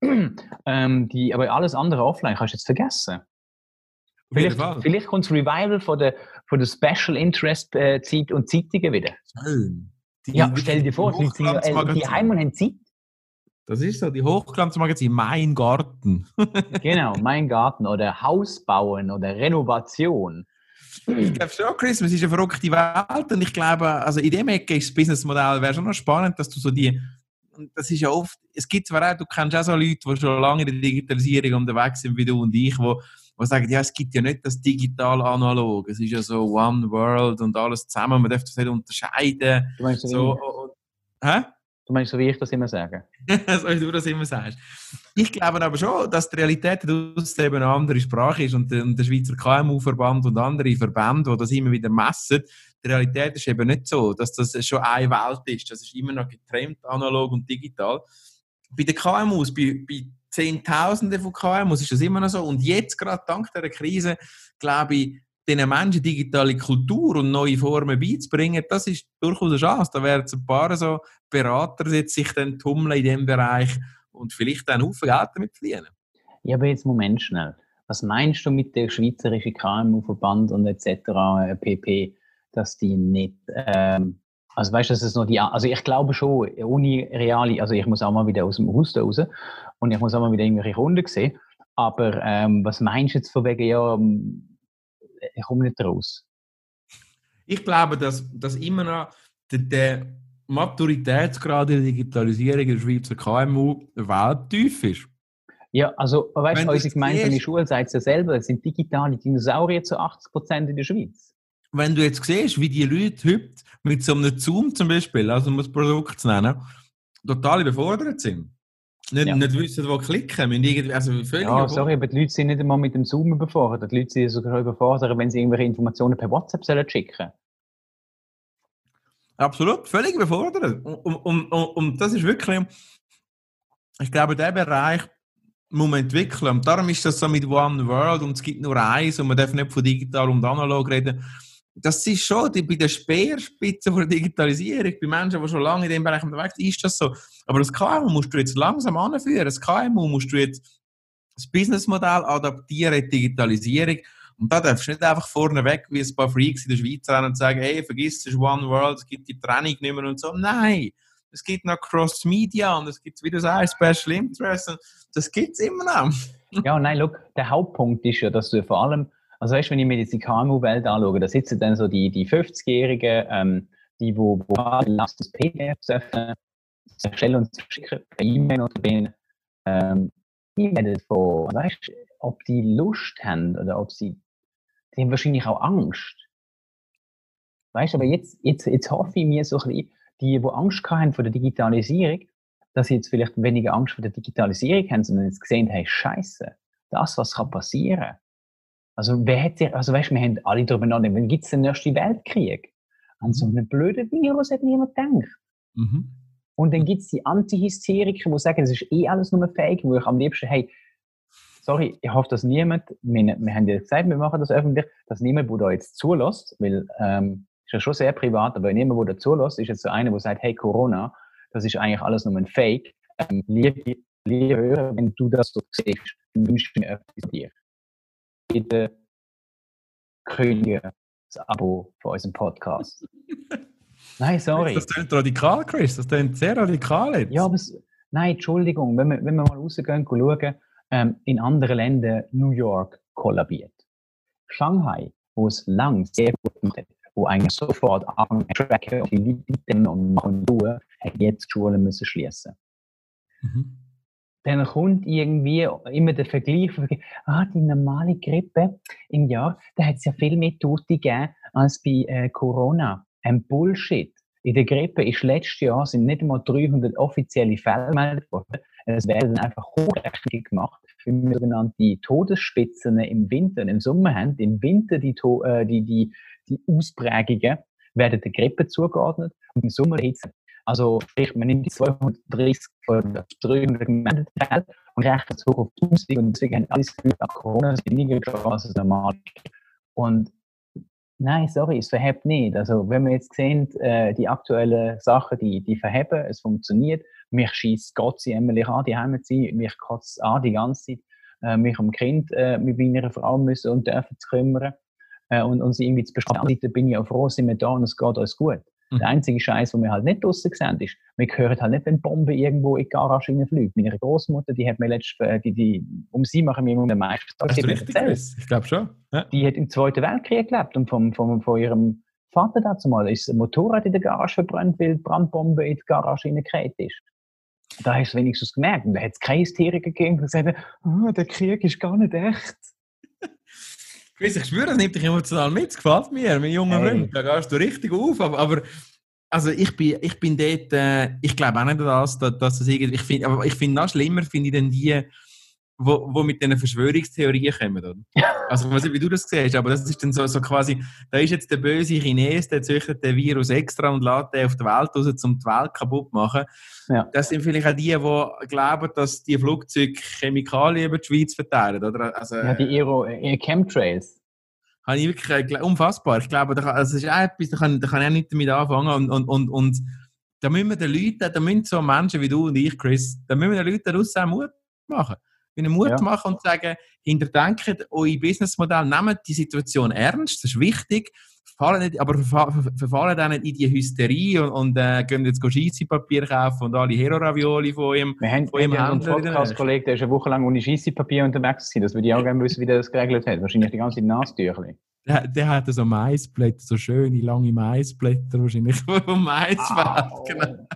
S2: ähm, die, aber alles andere offline kannst du jetzt vergessen. Vielleicht, vielleicht kommt das Revival von der, von der Special Interest äh, Zeit und Zeitungen wieder. Schön. Die, ja, stell dir vor, die, äh, die Heim und haben Zeit.
S3: Das ist so, die Hochglanzmagazin, Mein Garten.
S2: genau, Mein Garten oder Haus bauen oder Renovation.
S3: Ich glaube schon, Chris, es ist eine verrückte Welt und ich glaube, also in dem Ecke ist das Businessmodell wäre schon noch spannend, dass du so die, das ist ja oft, es gibt zwar auch, du kennst auch so Leute, die schon lange in der Digitalisierung unterwegs sind wie du und ich, wo die sagen, ja, es gibt ja nicht das digital-analog, es ist ja so One World und alles zusammen, man darf das nicht unterscheiden.
S2: Du meinst so, so hä? Du meinst so, wie ich das immer sage?
S3: so wie du das immer sagst. Ich glaube aber schon, dass die Realität daraus eben eine andere Sprache ist und der, Schweizer KMU-Verband und andere Verbände, die das immer wieder messen, die Realität ist eben nicht so, dass das schon eine Welt ist. Das ist immer noch getrennt, analog und digital. Bei den KMUs, bei, bei Zehntausende von KMUs ist das immer noch so. Und jetzt, gerade dank der Krise, glaube ich, den Menschen digitale Kultur und neue Formen beizubringen, das ist durchaus eine Chance. Da werden ein paar so Berater jetzt sich dann tummeln in diesem Bereich und vielleicht dann Haufen Geld damit verdienen.
S2: Ja, aber jetzt Moment schnell. Was meinst du mit der Schweizerischen KMU-Verband und etc. Äh, pp, dass die nicht ähm, also weißt du, das ist noch die, also ich glaube schon, ohne reale, also ich muss auch mal wieder aus dem Haus raus und ich muss auch mal wieder irgendwelche Kunden sehen. Aber ähm, was meinst du jetzt von wegen, ja, ähm, ich komme nicht raus?
S3: Ich glaube, dass, dass immer noch der, der Maturitätsgrad in der Digitalisierung in der Schweizer KMU welttief ist.
S2: Ja, also weißt du, unsere gemeinsame Schule sagt es ja selber, es sind digitale Dinosaurier zu 80 Prozent in der Schweiz
S3: wenn du jetzt siehst, wie die Leute heute mit so einem Zoom zum Beispiel, also um das Produkt zu nennen, total überfordert sind. Nicht, ja. nicht wissen, wo klicken. Irgendwie, also
S2: völlig ja, sorry, aber die Leute sind nicht einmal mit dem Zoom überfordert. Die Leute sind sogar überfordert, wenn sie irgendwelche Informationen per WhatsApp sollen schicken
S3: Absolut, völlig überfordert. Und, und, und, und das ist wirklich, ich glaube, der Bereich muss man entwickeln. Und darum ist das so mit One World und es gibt nur eins und man darf nicht von digital und analog reden das ist schon bei der Speerspitze der Digitalisierung, bei Menschen, die schon lange in diesem Bereich unterwegs sind, ist das so. Aber das KMU musst du jetzt langsam anführen. Das KMU musst du jetzt das Businessmodell adaptieren, die Digitalisierung. Und da darfst du nicht einfach vorneweg, wie ein paar Freaks in der Schweiz rennen und sagen, hey, vergiss, ist One World, es gibt die Training nicht mehr und so. Nein! Es gibt noch Cross-Media und es gibt, wie du sagst, Special Interest. Das gibt es immer noch.
S2: ja, nein, look, der Hauptpunkt ist ja, dass du vor allem also weißt, wenn ich mir jetzt die KMU-Welt anschaue, da sitzen dann so die, die 50-Jährigen, ähm, die, wo, wo das PDF öffnen, erstellen und schicken per E-Mail oder denen, ähm, die werden von, weißt, ob die Lust haben oder ob sie, die haben wahrscheinlich auch Angst. Weißt, aber jetzt, jetzt, jetzt hoffe ich mir so ein bisschen, die, die Angst haben vor der Digitalisierung, dass sie jetzt vielleicht weniger Angst vor der Digitalisierung haben, sondern jetzt gesehen, hey, Scheiße, das, was kann passieren. Also, wer sich, also weißt, wir haben alle darüber nachgedacht, wann gibt es den nächsten Weltkrieg? An so einen blöden Virus hat niemand gedacht. Mhm. Und dann gibt es die Anti-Hysteriker, die sagen, es ist eh alles nur Fake, wo ich am liebsten, hey, sorry, ich hoffe, dass niemand, wir, wir haben ja gesagt, wir machen das öffentlich, dass niemand, der da jetzt zulässt, weil, ähm, ist ja schon sehr privat, aber niemand, der da zulässt, ist jetzt so einer, der sagt, hey, Corona, das ist eigentlich alles nur ein Fake. Ähm, liebe, liebe Hörer, wenn du das so siehst, dann wünsche ich mir etwas dir. Bitte kündige das Abo für unseren Podcast. Nein, sorry.
S3: Das klingt radikal, Chris. Das klingt sehr radikal jetzt.
S2: Ja, aber es, nein, Entschuldigung. Wenn wir, wenn wir mal rausgehen und schauen, ähm, in anderen Ländern New York kollabiert. Shanghai, wo es lang sehr gut gemacht hat, wo eigentlich sofort anfangen tracken und die Leute und machen tun, hat jetzt die Schulen müssen schließen. Mhm. Dann kommt irgendwie immer der Vergleich, ah, die normale Grippe im Jahr, da hat es ja viel mehr Tote gegeben als bei äh, Corona. Ein Bullshit. In der Grippe ist letztes Jahr sind nicht einmal 300 offizielle Fälle gemeldet worden. Es werden einfach hochrechnung gemacht, wie wir sogenannte Todesspitzen im Winter und im Sommer haben. Im Winter die, äh, die, die, die Ausprägungen werden der Grippe zugeordnet und im Sommer Hitze. Also sprich, man nimmt die 230 oder 300 gemeldeten Fälle und rechnet hoch auf 1000 und deswegen haben alle das Gefühl, Corona ist weniger als normal. Und Nein, sorry, es verhebt nicht. Also, wenn wir jetzt sehen, äh, die aktuellen Sachen, die, die verheben, es funktioniert. Mich schießt Gott sie einmal an, die Heime zu sein. Mich kotzt an die ganze Zeit, äh, mich um Kind äh, mit meiner Frau müssen und dürfen zu kümmern äh, und, und sie irgendwie zu bestimmen. Dann bin ich auch froh, sind wir da und es geht uns gut. Mhm. Der einzige Scheiß, den wir halt nicht draussen sehen, ist, wir hören halt nicht, wenn Bomben irgendwo in die Garage reinfliegen. Meine Großmutter, die hat mir letztes, äh, die, die, um sie machen wir immer den meisten
S3: Hast du richtig. Ich glaube schon.
S2: Ja. Die hat im Zweiten Weltkrieg gelebt und vom, vom, von ihrem Vater dazu mal ist ein Motorrad in der Garage verbrannt, weil die Brandbombe in die Garage reingekriegt ist. Da hast du es wenigstens gemerkt. Und da hat es keine Hysterie gegeben, die gesagt oh, der Krieg ist gar nicht echt.
S3: Chris, ich schwöre, das nimmt dich emotional mit. Es gefällt mir, mein junger hey. Freund. Da gehst du richtig auf. Aber, aber also ich bin, ich bin dort, äh, ich glaube auch nicht an das, dass, dass das irgendwie, ich finde, aber ich finde noch schlimmer, finde ich dann die, wo, wo mit diesen Verschwörungstheorien kommen, oder? Also nicht, wie du das siehst, aber das ist dann so, so quasi, da ist jetzt der böse Chines, der züchtet den Virus extra und lädt den auf die Welt raus, um die Welt kaputt zu machen. Ja. Das sind vielleicht auch die, die glauben, dass die Flugzeuge Chemikalien über die Schweiz verteilen, oder?
S2: Also, ja, die Aero, äh, Chemtrails.
S3: Habe ich wirklich äh, unfassbar. Ich glaube, das also ist auch etwas, da kann, da kann ich auch nicht damit anfangen und, und, und, und da müssen wir den Leuten, da müssen so Menschen wie du und ich, Chris, da müssen wir den Leuten daraus auch Mut machen einen Mut ja. machen und sagen, hinterdenkt euer Businessmodell, nehmt die Situation ernst, das ist wichtig, verfallen nicht, aber verfallen dann nicht in die Hysterie und, und äh, gehen jetzt Scheissepapier kaufen und alle Hero-Ravioli von ihm.
S2: Wir haben, von ihm einen Podcast-Kollegen, der ist eine Woche lang ohne Scheissepapier unterwegs gewesen. Das würde ich auch gerne wissen, wie der das geregelt hat. Wahrscheinlich die ganze Nasentücher.
S3: Der, der hat so Maisblätter, so schöne, lange Maisblätter wahrscheinlich vom Maisfeld. Genau.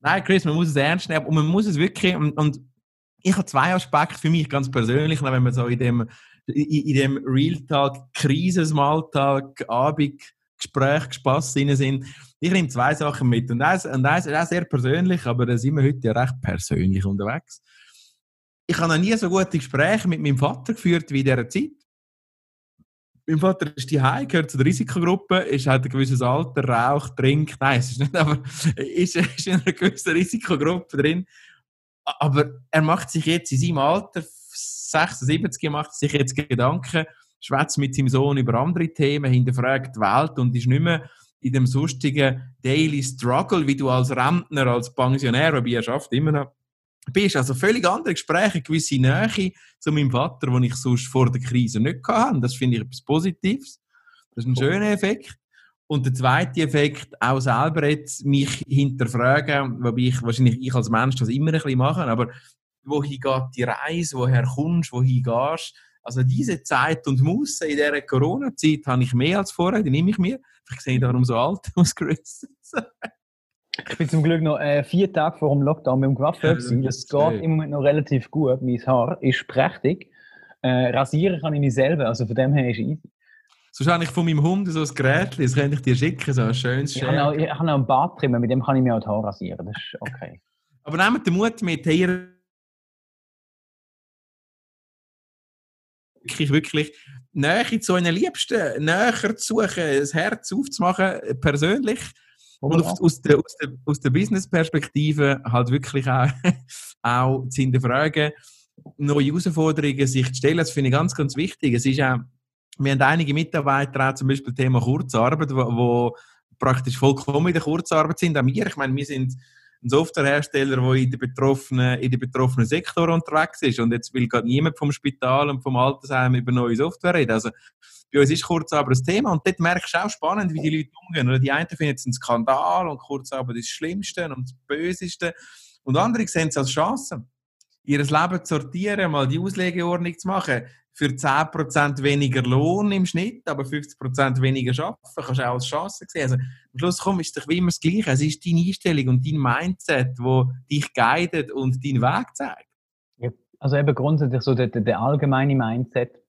S3: Nein, Chris, man muss es ernst nehmen und man muss es wirklich, und, und ich habe zwei Aspekte für mich ganz persönlich, wenn wir so in dem, in, dem Real-Talk, Krisenmaltag, Abend, Gespräch, Spass drin sind. Ich nehme zwei Sachen mit. Und eins, und eins ist auch sehr persönlich, aber da sind wir heute ja recht persönlich unterwegs. Ich habe noch nie so gute Gespräche mit meinem Vater geführt wie in dieser Zeit. Mein Vater ist die Hause, gehört zu der Risikogruppe, ist, hat ein gewisses Alter, raucht, trinkt, nein, es ist nicht, aber ist, ist in einer gewissen Risikogruppe drin aber er macht sich jetzt in seinem Alter, 76, macht sich jetzt Gedanken, schwätzt mit seinem Sohn über andere Themen, hinterfragt die Welt und ist nicht mehr in dem sonstigen Daily Struggle, wie du als Rentner, als Pensionär, wobei er schafft immer noch, bist. Also völlig andere Gespräche, gewisse Nähe zu meinem Vater, die ich sonst vor der Krise nicht hatte. Das finde ich etwas Positives. Das ist ein schöner Effekt. Und der zweite Effekt, auch selber jetzt mich hinterfragen, wobei ich wahrscheinlich ich als Mensch das immer ein bisschen mache, aber wohin geht die Reise, woher kommst, wohin gehst. Also diese Zeit und Musse in dieser Corona-Zeit habe ich mehr als vorher, die nehme ich mir. Ich sehe darum so alt aus, Chris.
S2: ich bin zum Glück noch äh, vier Tage vor dem Lockdown mit dem Coiffeur. Ja, das geht im Moment noch relativ gut. Mein Haar ist prächtig. Äh, rasieren kann ich mich selber, also von dem her ist es easy.
S3: Sonst habe ich von meinem Hund so ein Gerät, das könnte ich dir schicken, so ein schönes
S2: Ich habe auch, ich habe auch einen Barttrimmer, mit dem kann ich mir auch die Haare rasieren, das ist okay.
S3: Aber nehmt den Mut mit, hey, wirklich, wirklich Nähe zu euren Liebsten, näher zu suchen, das Herz aufzumachen, persönlich. Und auf, aus der, aus der, aus der Business-Perspektive halt wirklich auch, auch zu hinterfragen, neue Herausforderungen sich zu stellen, das finde ich ganz, ganz wichtig. Es ist auch, wir haben einige Mitarbeiter auch zum Beispiel Thema Kurzarbeit, wo, wo praktisch vollkommen in der Kurzarbeit sind. Auch wir, ich meine, wir sind ein Softwarehersteller, der in den betroffenen, in den betroffenen Sektor unterwegs ist. Und jetzt will gerade niemand vom Spital und vom Altersheim über neue Software reden. Also, bei uns ist Kurzarbeit ein Thema und dort merkst du auch spannend, wie die Leute umgehen. Oder die einen finden es ein Skandal und Kurzarbeit ist das Schlimmste und das Böseste. Und andere sehen es als Chance, ihr Leben zu sortieren, mal die Auslegeordnung zu machen für 10% weniger Lohn im Schnitt, aber 50% weniger arbeiten, kannst du auch als Chance sehen. Also, am Schluss komm, ist es doch wie immer das Gleiche. Es ist deine Einstellung und dein Mindset, wo dich guidet und deinen Weg zeigt.
S2: Ja, also eben grundsätzlich so der, der allgemeine Mindset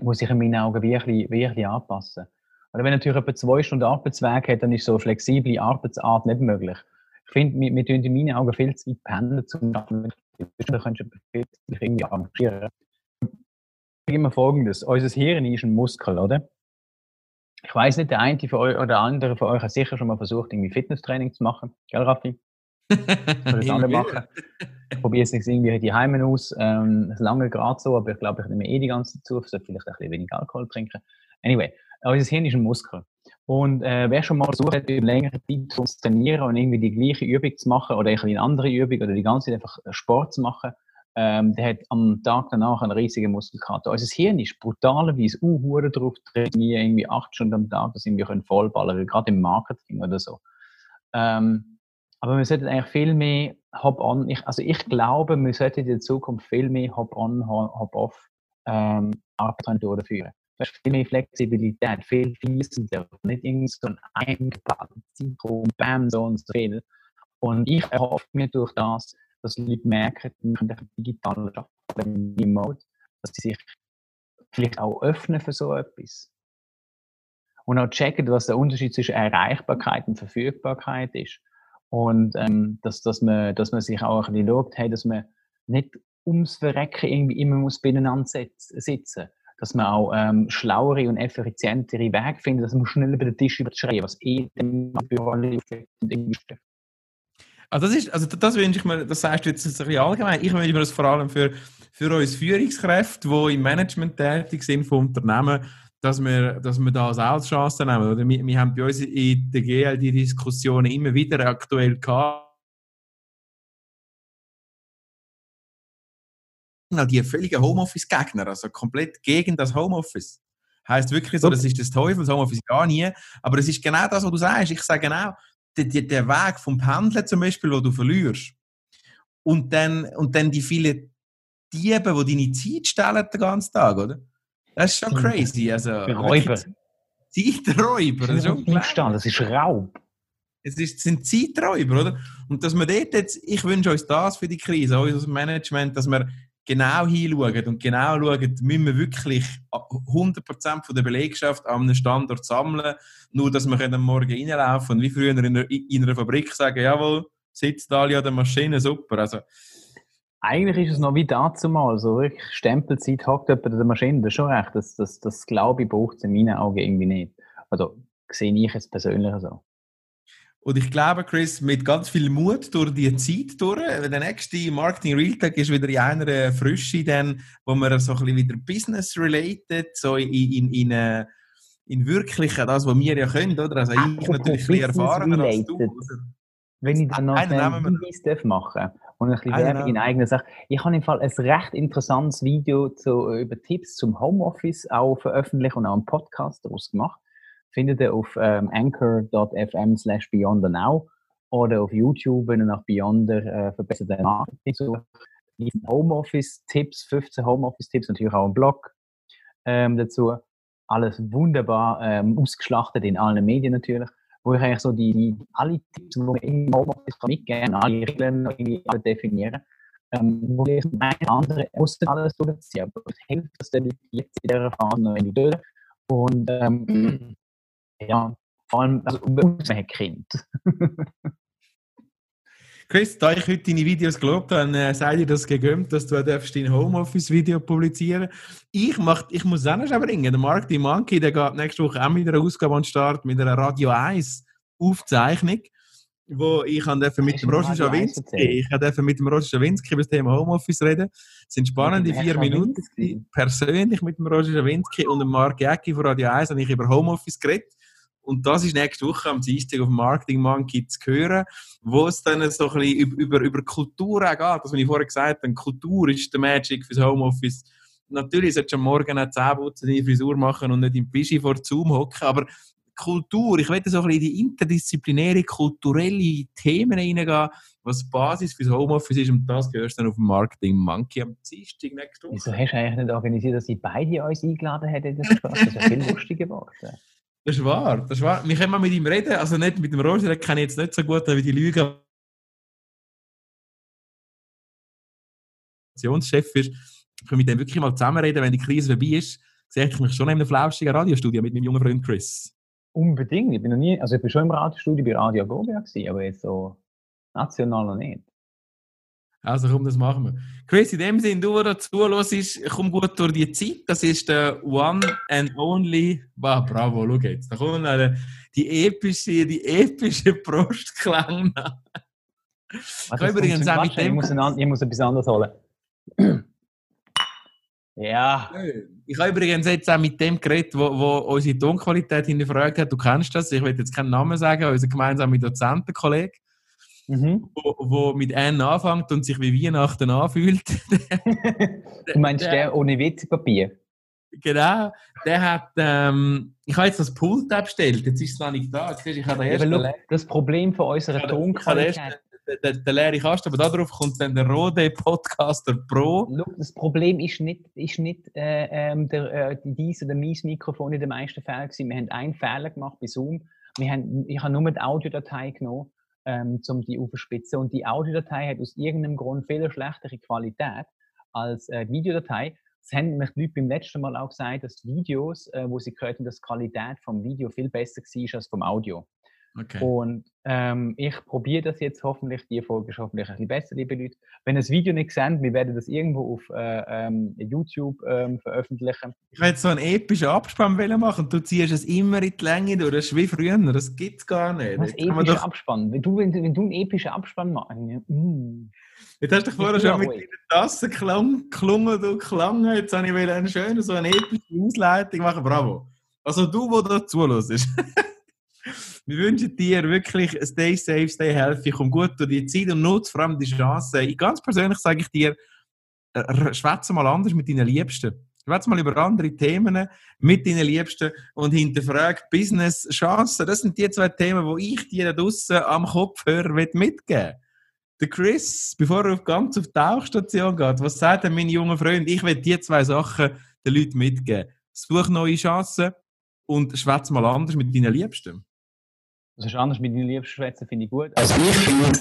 S2: muss sich in meinen Augen wirklich, wirklich anpassen. Oder wenn natürlich etwa zwei Stunden Arbeitsweg hat, dann ist so eine flexible Arbeitsart nicht möglich. Ich finde, wir, wir tun in meinen Augen viel zu weit pendeln zum Arbeiten. Da könntest du viel irgendwie engagieren immer folgendes. Unser Hirn ist ein Muskel, oder? Ich weiß nicht, der eine von euch oder der andere von euch hat sicher schon mal versucht, irgendwie Fitnesstraining zu machen. Gell, Raffi? Oder machen. Ich probiere es nicht irgendwie die Heimen aus. Ähm, lange gerade so, aber ich glaube, ich nehme eh die ganze Zeit zu. Ich sollte vielleicht ein bisschen weniger Alkohol trinken. Anyway, unser Hirn ist ein Muskel. Und äh, wer schon mal versucht hat, über längere Zeit zu trainieren und irgendwie die gleiche Übung zu machen oder eine andere Übung oder die ganze Zeit einfach Sport zu machen, ähm, der hat am Tag danach einen riesigen Muskelkater. Unser Hirn ist brutalerweise unhure drauf trainieren, irgendwie acht Stunden am Tag, dass wir können vollballern, gerade im Marketing oder so. Ähm, aber wir sollten eigentlich viel mehr Hop-on, also ich glaube, wir sollten in der Zukunft viel mehr Hop-on, Hop-off ähm, Arbeit durchführen. Du hast viel mehr Flexibilität, viel fließender, nicht irgendwie so ein eingeplantes Zeitraum, bam, so und so viel. Und ich erhoffe mir durch das, dass Leute merken, wir können digital arbeiten, remote, dass sie sich vielleicht auch öffnen für so etwas. Und auch checken, was der Unterschied zwischen Erreichbarkeit und Verfügbarkeit ist. Und ähm, dass, dass, man, dass man sich auch ein bisschen schaut, hey, dass man nicht ums Verrecken irgendwie immer muss beieinander sitzen dass man auch ähm, schlauere und effizientere Wege findet, dass man schnell über den Tisch überschreien, was eh dem Büro irgendwie
S3: also das ist, also das wünsche ich mir, das sagst du jetzt ein bisschen allgemein. Ich wünsche mir das vor allem für, für uns Führungskräfte, die im Management tätig sind von Unternehmen, dass wir, dass wir das auch als Chance nehmen. Oder wir, wir haben bei uns in der GL die Diskussionen immer wieder aktuell gehabt. Die völligen Homeoffice-Gegner, also komplett gegen das Homeoffice. Heißt wirklich so, das ist das Teufel, das Homeoffice gar nie. Aber es ist genau das, was du sagst. Ich sage genau, der, der Weg vom Pendeln zum Beispiel, wo du verlierst, und dann, und dann die vielen Diebe, die deine Zeit stellen den ganzen Tag, oder? Das ist schon crazy. Also,
S2: Räuber.
S3: Zeiträuber.
S2: Das ist, das ist Raub.
S3: Es ist, sind Zeiträuber, oder? Und dass wir dort jetzt, ich wünsche uns das für die Krise, unser Management, dass wir genau hinschauen und genau schauen, müssen wir wirklich 100% von der Belegschaft an einem Standort sammeln, nur dass wir Morgen reinlaufen und wie früher in einer, in einer Fabrik sagen, jawohl, sitzt alle an der Maschine, super. Also,
S2: eigentlich ist es noch wie dazu mal, so wirklich Stempelzeit hockt jemand an der Maschine, das ist schon recht, das, das, das glaube ich braucht es in meinen Augen irgendwie nicht. Also sehe ich es persönlich so.
S3: Und ich glaube, Chris, mit ganz viel Mut durch die Zeit durch, der nächste Marketing Real Tag ist wieder in einer Frische, dann, wo man so ein bisschen wieder Business-related, so in, in, in, äh, in wirklichen, das, was wir ja können, oder? Also ich natürlich ein erfahrener als du. Oder?
S2: Wenn ich dann noch einen Hinweis machen und ein bisschen Werbung in eigener Sache. Ich habe im Fall ein recht interessantes Video zu, über Tipps zum Homeoffice auch veröffentlicht und auch einen Podcast daraus gemacht findet ihr auf ähm, anchor.fm slash beyondernow oder auf YouTube, wenn ihr nach Beyonder äh, verbesserte Marketing sucht. Homeoffice-Tipps, 15 Homeoffice-Tipps, natürlich auch ein Blog ähm, dazu. Alles wunderbar ähm, ausgeschlachtet in allen Medien natürlich, wo ich eigentlich so die, die alle Tipps, die man im Homeoffice mitgeben kann, alle Regeln alle definieren, ähm, wo ich eine andere muss alles durchziehen. Aber es hilft, dass die Leute jetzt in dieser Phase noch durch und ähm, ja, vor allem, also uns Kind.
S3: Chris, da ich heute deine Videos gelobt habe, äh, sei dir das gegönnt, dass du dein Homeoffice-Video publizieren ich, mach, ich muss es auch noch bringen. Der Mark die Monkey, der geht nächste Woche auch mit einer Ausgabe an den Start, mit einer Radio 1 Aufzeichnung, wo ich mit dem Roger Schawinski, ich durfte mit dem Roger Schawinski über das Thema Homeoffice reden. Es sind spannende vier Minuten. Persönlich mit dem Roger Schawinski und dem Mark Jäcki von Radio 1 habe ich über Homeoffice geredet. Und das ist nächste Woche am Dienstag auf Marketing Monkey zu hören, wo es dann so ein bisschen über, über Kultur auch geht. Das, was ich vorher gesagt habe, Kultur ist der Magic fürs Homeoffice. Natürlich solltest du am Morgen auch Zähne putzen, deine Frisur machen und nicht im Pischi vor Zoom hocken, aber Kultur, ich möchte so ein bisschen in die interdisziplinäre, kulturelle Themen reingehen, was die Basis fürs Homeoffice ist und das gehörst dann auf dem Marketing Monkey am Dienstag nächste Woche.
S2: Wieso hast du eigentlich nicht organisiert, dass sie beide uns eingeladen hätten? Das ist ja viel lustiger geworden.
S3: Das ist wahr, das ist wahr. Wir können mal mit ihm reden, also nicht mit dem Roger, den kenne ich jetzt nicht so gut, wie die Lüge Chef ist. Ich kann mit dem wirklich mal zusammenreden, wenn die Krise vorbei ist, sehe ich mich schon in einem flauschigen Radiostudio mit meinem jungen Freund Chris.
S2: Unbedingt. Ich bin noch nie, also ich bin schon im Radiostudio bei Radio gewesen, aber jetzt so national noch nicht.
S3: Also komm, das machen wir. Chris, in dem Sinne, du, der dazu los ist, komm gut durch die Zeit. Das ist der One and Only. Bah, bravo, schau jetzt. Da kommt eine, die epische, die epische Prostklang.
S2: ich übrigens auch mit dem. Ich muss, ein, ich muss etwas anderes holen. ja.
S3: Ich habe übrigens jetzt auch mit dem geredet, wo, wo unsere Tonqualität hinterfragt hat. Du kennst das, ich will jetzt keinen Namen sagen, unser gemeinsamer Dozentenkollege mhm. wo, wo, mit N anfängt und sich wie Weihnachten anfühlt.
S2: du meinst der, der ohne Witzpapier?
S3: Genau, der hat, ähm, ich habe jetzt das Pult abgestellt, jetzt ist es noch nicht da.
S2: ich habe ja, look, das Problem von unserer Tonqualität.
S3: Der, der, leere Kasten, aber darauf kommt dann der Rode Podcaster Pro.
S2: Look, das Problem ist nicht, ist nicht äh, ähm, der, äh, dies oder mein Mikrofon in den meisten Fällen gewesen. Wir haben einen Fehler gemacht bei Zoom. Wir haben, ich habe nur die Audiodatei genommen ähm, um die aufzuspitzen. Und die Audiodatei hat aus irgendeinem Grund viel schlechtere Qualität als äh, die Videodatei. Das haben nämlich die Leute beim letzten Mal auch gesagt, dass Videos, äh, wo sie gehört haben, dass die Qualität vom Video viel besser war als vom Audio. Okay. Und ähm, ich probiere das jetzt hoffentlich. Die Folge ist hoffentlich ein bisschen besser, liebe Leute. Wenn ihr das Video nicht seht, wir werden das irgendwo auf äh, ähm, YouTube ähm, veröffentlichen.
S3: Ich will so einen epischen Abspann machen. Du ziehst es immer in die Länge durch. Das ist wie früher. Das gibt es gar nicht.
S2: Was epischer doch... Abspann? Wenn du, wenn, wenn, du einen epischen Abspann machst.
S3: Mm. Jetzt hast du dich vorher schon mit deiner Tasse geklungen, du klang. Jetzt habe ich einen schönen, so eine epische Ausleitung machen. Bravo. Also du, der dazu ist. Wir wünschen dir wirklich stay safe, stay healthy, komm gut durch die Zeit und nutze vor allem die Chance. Ich, ganz persönlich sage ich dir, schwätze mal anders mit deinen Liebsten. Schwätze mal über andere Themen mit deinen Liebsten und hinterfrage Business, Chancen. Das sind die zwei Themen, wo ich dir da draussen am Kopfhörer mitgeben will. Der Chris, bevor er ganz auf die Tauchstation geht, was sagt denn mein junger Freund? Ich will die zwei Sachen den Leuten mitgeben. Such neue Chancen und schwätze mal anders mit deinen Liebsten.
S2: Das ist anders mit deinen Liebesschwätzen, finde ich gut.
S4: Also ich finde,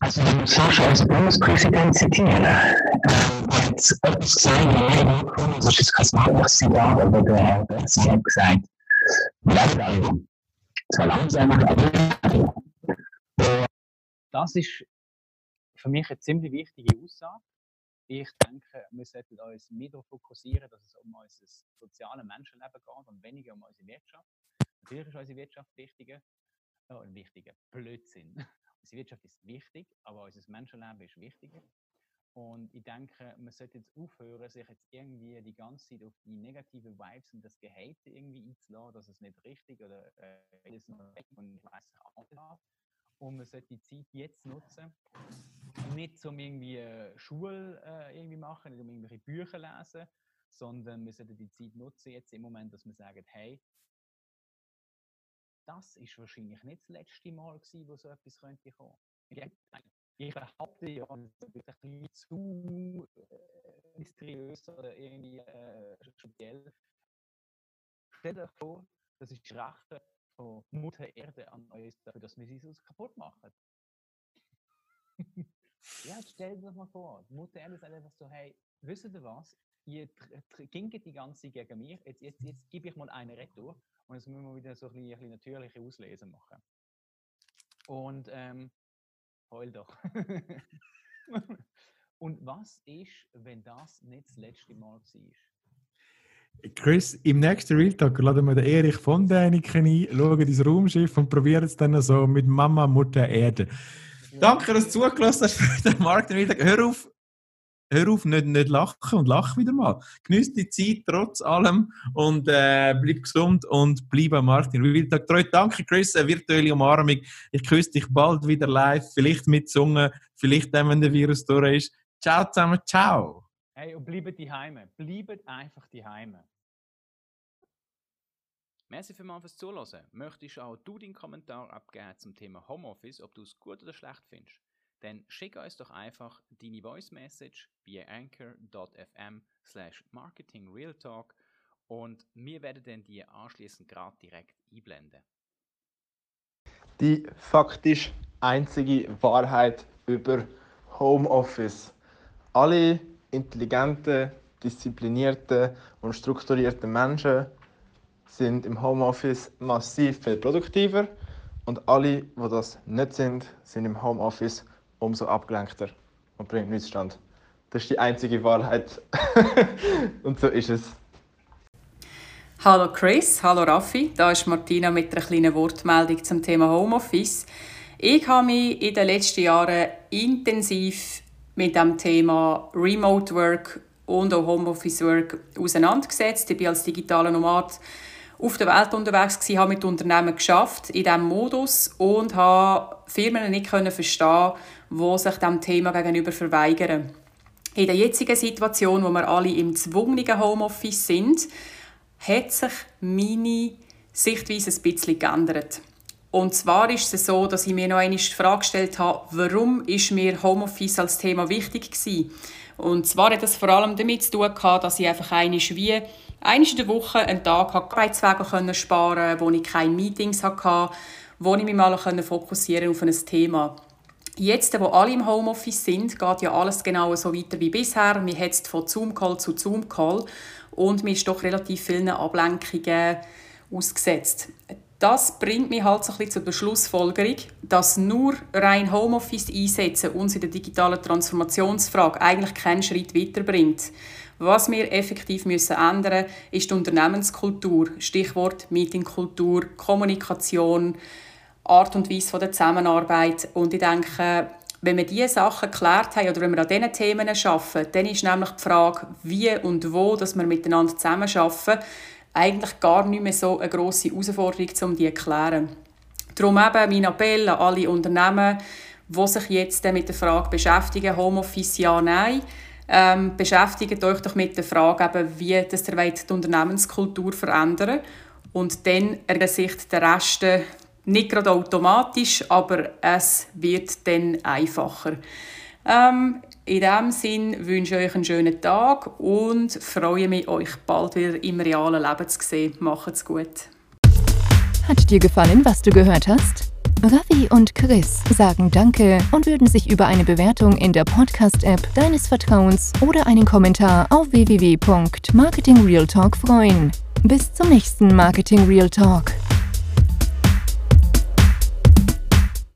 S4: also Sascha als Bundespräsident zitieren, ähm, hat etwas gesagt, das ist kein smartes Zitat, aber der Herr Betzing hat gesagt, leider, zwar langsam, aber
S2: Das ist für mich eine ziemlich wichtige Aussage. Ich denke, wir sollten uns mehr darauf fokussieren, dass es um unser soziales Menschenleben geht und weniger um unsere Wirtschaft. Natürlich ist unsere Wirtschaft wichtiger, oh, ein wichtiger Blödsinn. unsere Wirtschaft ist wichtig, aber unser Menschenleben ist wichtiger. Und ich denke, man sollte jetzt aufhören, sich jetzt irgendwie die ganze Zeit auf die negativen Vibes und das Gehate irgendwie einzuladen, dass es nicht richtig oder äh, ist und ich weiß nicht. Und man sollte die Zeit jetzt nutzen, nicht um irgendwie äh, Schule äh, irgendwie machen, nicht um irgendwelche Bücher lesen, sondern wir sollten die Zeit nutzen jetzt im Moment, dass wir sagen, hey, das ist wahrscheinlich nicht das letzte Mal gewesen, wo so etwas könnte kommen. Ich behaupte ja, ist ein bisschen zu äh, mysteriös oder irgendwie äh, speziell. Stell dir vor, das ist die Rache von Mutter Erde an uns dafür, dass wir sie so kaputt machen. ja, stell dir das mal vor. Mutter Erde sagt einfach so, hey, wisst ihr was? Ihr ginget die ganze Zeit gegen mich, jetzt, jetzt, jetzt gebe ich mal eine Retour und jetzt müssen wir wieder so ein bisschen, ein bisschen natürliche Auslesen machen. Und ähm, heul doch. Und was ist, wenn das nicht das letzte Mal war?
S3: Chris, im nächsten Real Talk laden wir den Erich von Däniken ein, schauen ins Raumschiff und probieren es dann so mit Mama, Mutter, Erde. Danke, dass du zugelassen hast für den Markt. Hör auf, hör auf, nicht, nicht lachen und lach wieder mal. Genieß die Zeit trotz allem und äh, bleib gesund und bleib am Markt in Real Talk treu. Danke, Chris, eine virtuelle Umarmung. Ich küsse dich bald wieder live, vielleicht mit Zunge, vielleicht dann, wenn der Virus durch ist. Ciao zusammen, ciao.
S2: Hey, und bleibt die Heime. Bleibt einfach die Heime.
S5: Merci für mal fürs Zuhören. Möchtest auch du deinen Kommentar abgeben zum Thema Homeoffice, ob du es gut oder schlecht findest? Dann schick uns doch einfach deine Voice Message via anchor.fm slash marketingrealtalk und wir werden dann die anschließend gerade direkt einblenden.
S6: Die faktisch einzige Wahrheit über Homeoffice. Alle intelligenten, disziplinierten und strukturierten Menschen sind im Homeoffice massiv viel produktiver und alle, die das nicht sind, sind im Homeoffice umso abgelenkter und bringen nichts stand. Das ist die einzige Wahrheit und so ist es.
S7: Hallo Chris, hallo Raffi, da ist Martina mit einer kleinen Wortmeldung zum Thema Homeoffice. Ich habe mich in den letzten Jahren intensiv mit dem Thema Remote Work und auch Homeoffice Work auseinandergesetzt. Ich bin als digitaler Nomad auf der Welt unterwegs gewesen, habe mit Unternehmen geschafft in diesem Modus und habe Firmen nicht verstehen, die sich diesem Thema gegenüber verweigern. In der jetzigen Situation, wo wir alle im zwungenen Homeoffice sind, hat sich meine Sichtweise ein bisschen geändert. Und zwar ist es so, dass ich mir noch einmal die Frage gestellt habe, warum ist mir Homeoffice als Thema wichtig gewesen? Und zwar hat das vor allem damit zu tun gehabt, dass ich einfach einmal wie einmal in der Woche einen Tag Arbeitswege können sparen, wo ich keine Meetings hatte, wo ich mich mal fokussieren auf ein Thema. Jetzt, wo alle im Homeoffice sind, geht ja alles genau so weiter wie bisher. Wir hetzt von Zoom-Call zu Zoom-Call und mir ist doch relativ vielen Ablenkungen ausgesetzt. Das bringt mich halt so ein bisschen zur Schlussfolgerung, dass nur rein Homeoffice einsetzen uns in der digitalen Transformationsfrage eigentlich keinen Schritt weiterbringt. Was wir effektiv müssen ändern ist die Unternehmenskultur. Stichwort Meetingkultur, Kommunikation, Art und Weise der Zusammenarbeit. Und ich denke, wenn wir diese Sachen geklärt haben oder wenn wir an diesen Themen arbeiten, dann ist nämlich die Frage, wie und wo dass wir miteinander zusammenarbeiten, eigentlich gar nicht mehr so eine grosse Herausforderung, um die zu klären. Darum eben mein Appell an alle Unternehmen, die sich jetzt mit der Frage beschäftigen, Homeoffice ja, nein, ähm, beschäftigt euch doch mit der Frage, eben, wie das ihr die Unternehmenskultur verändern und dann ersicht der Rest nicht gerade automatisch, aber es wird dann einfacher. Ähm, in diesem Sinn wünsche ich euch einen schönen Tag und freue mich, euch bald wieder im realen Leben zu sehen. Macht's gut.
S1: Hat dir gefallen, was du gehört hast? Ravi und Chris sagen Danke und würden sich über eine Bewertung in der Podcast-App deines Vertrauens oder einen Kommentar auf www.marketingrealtalk freuen. Bis zum nächsten Marketing Real Talk.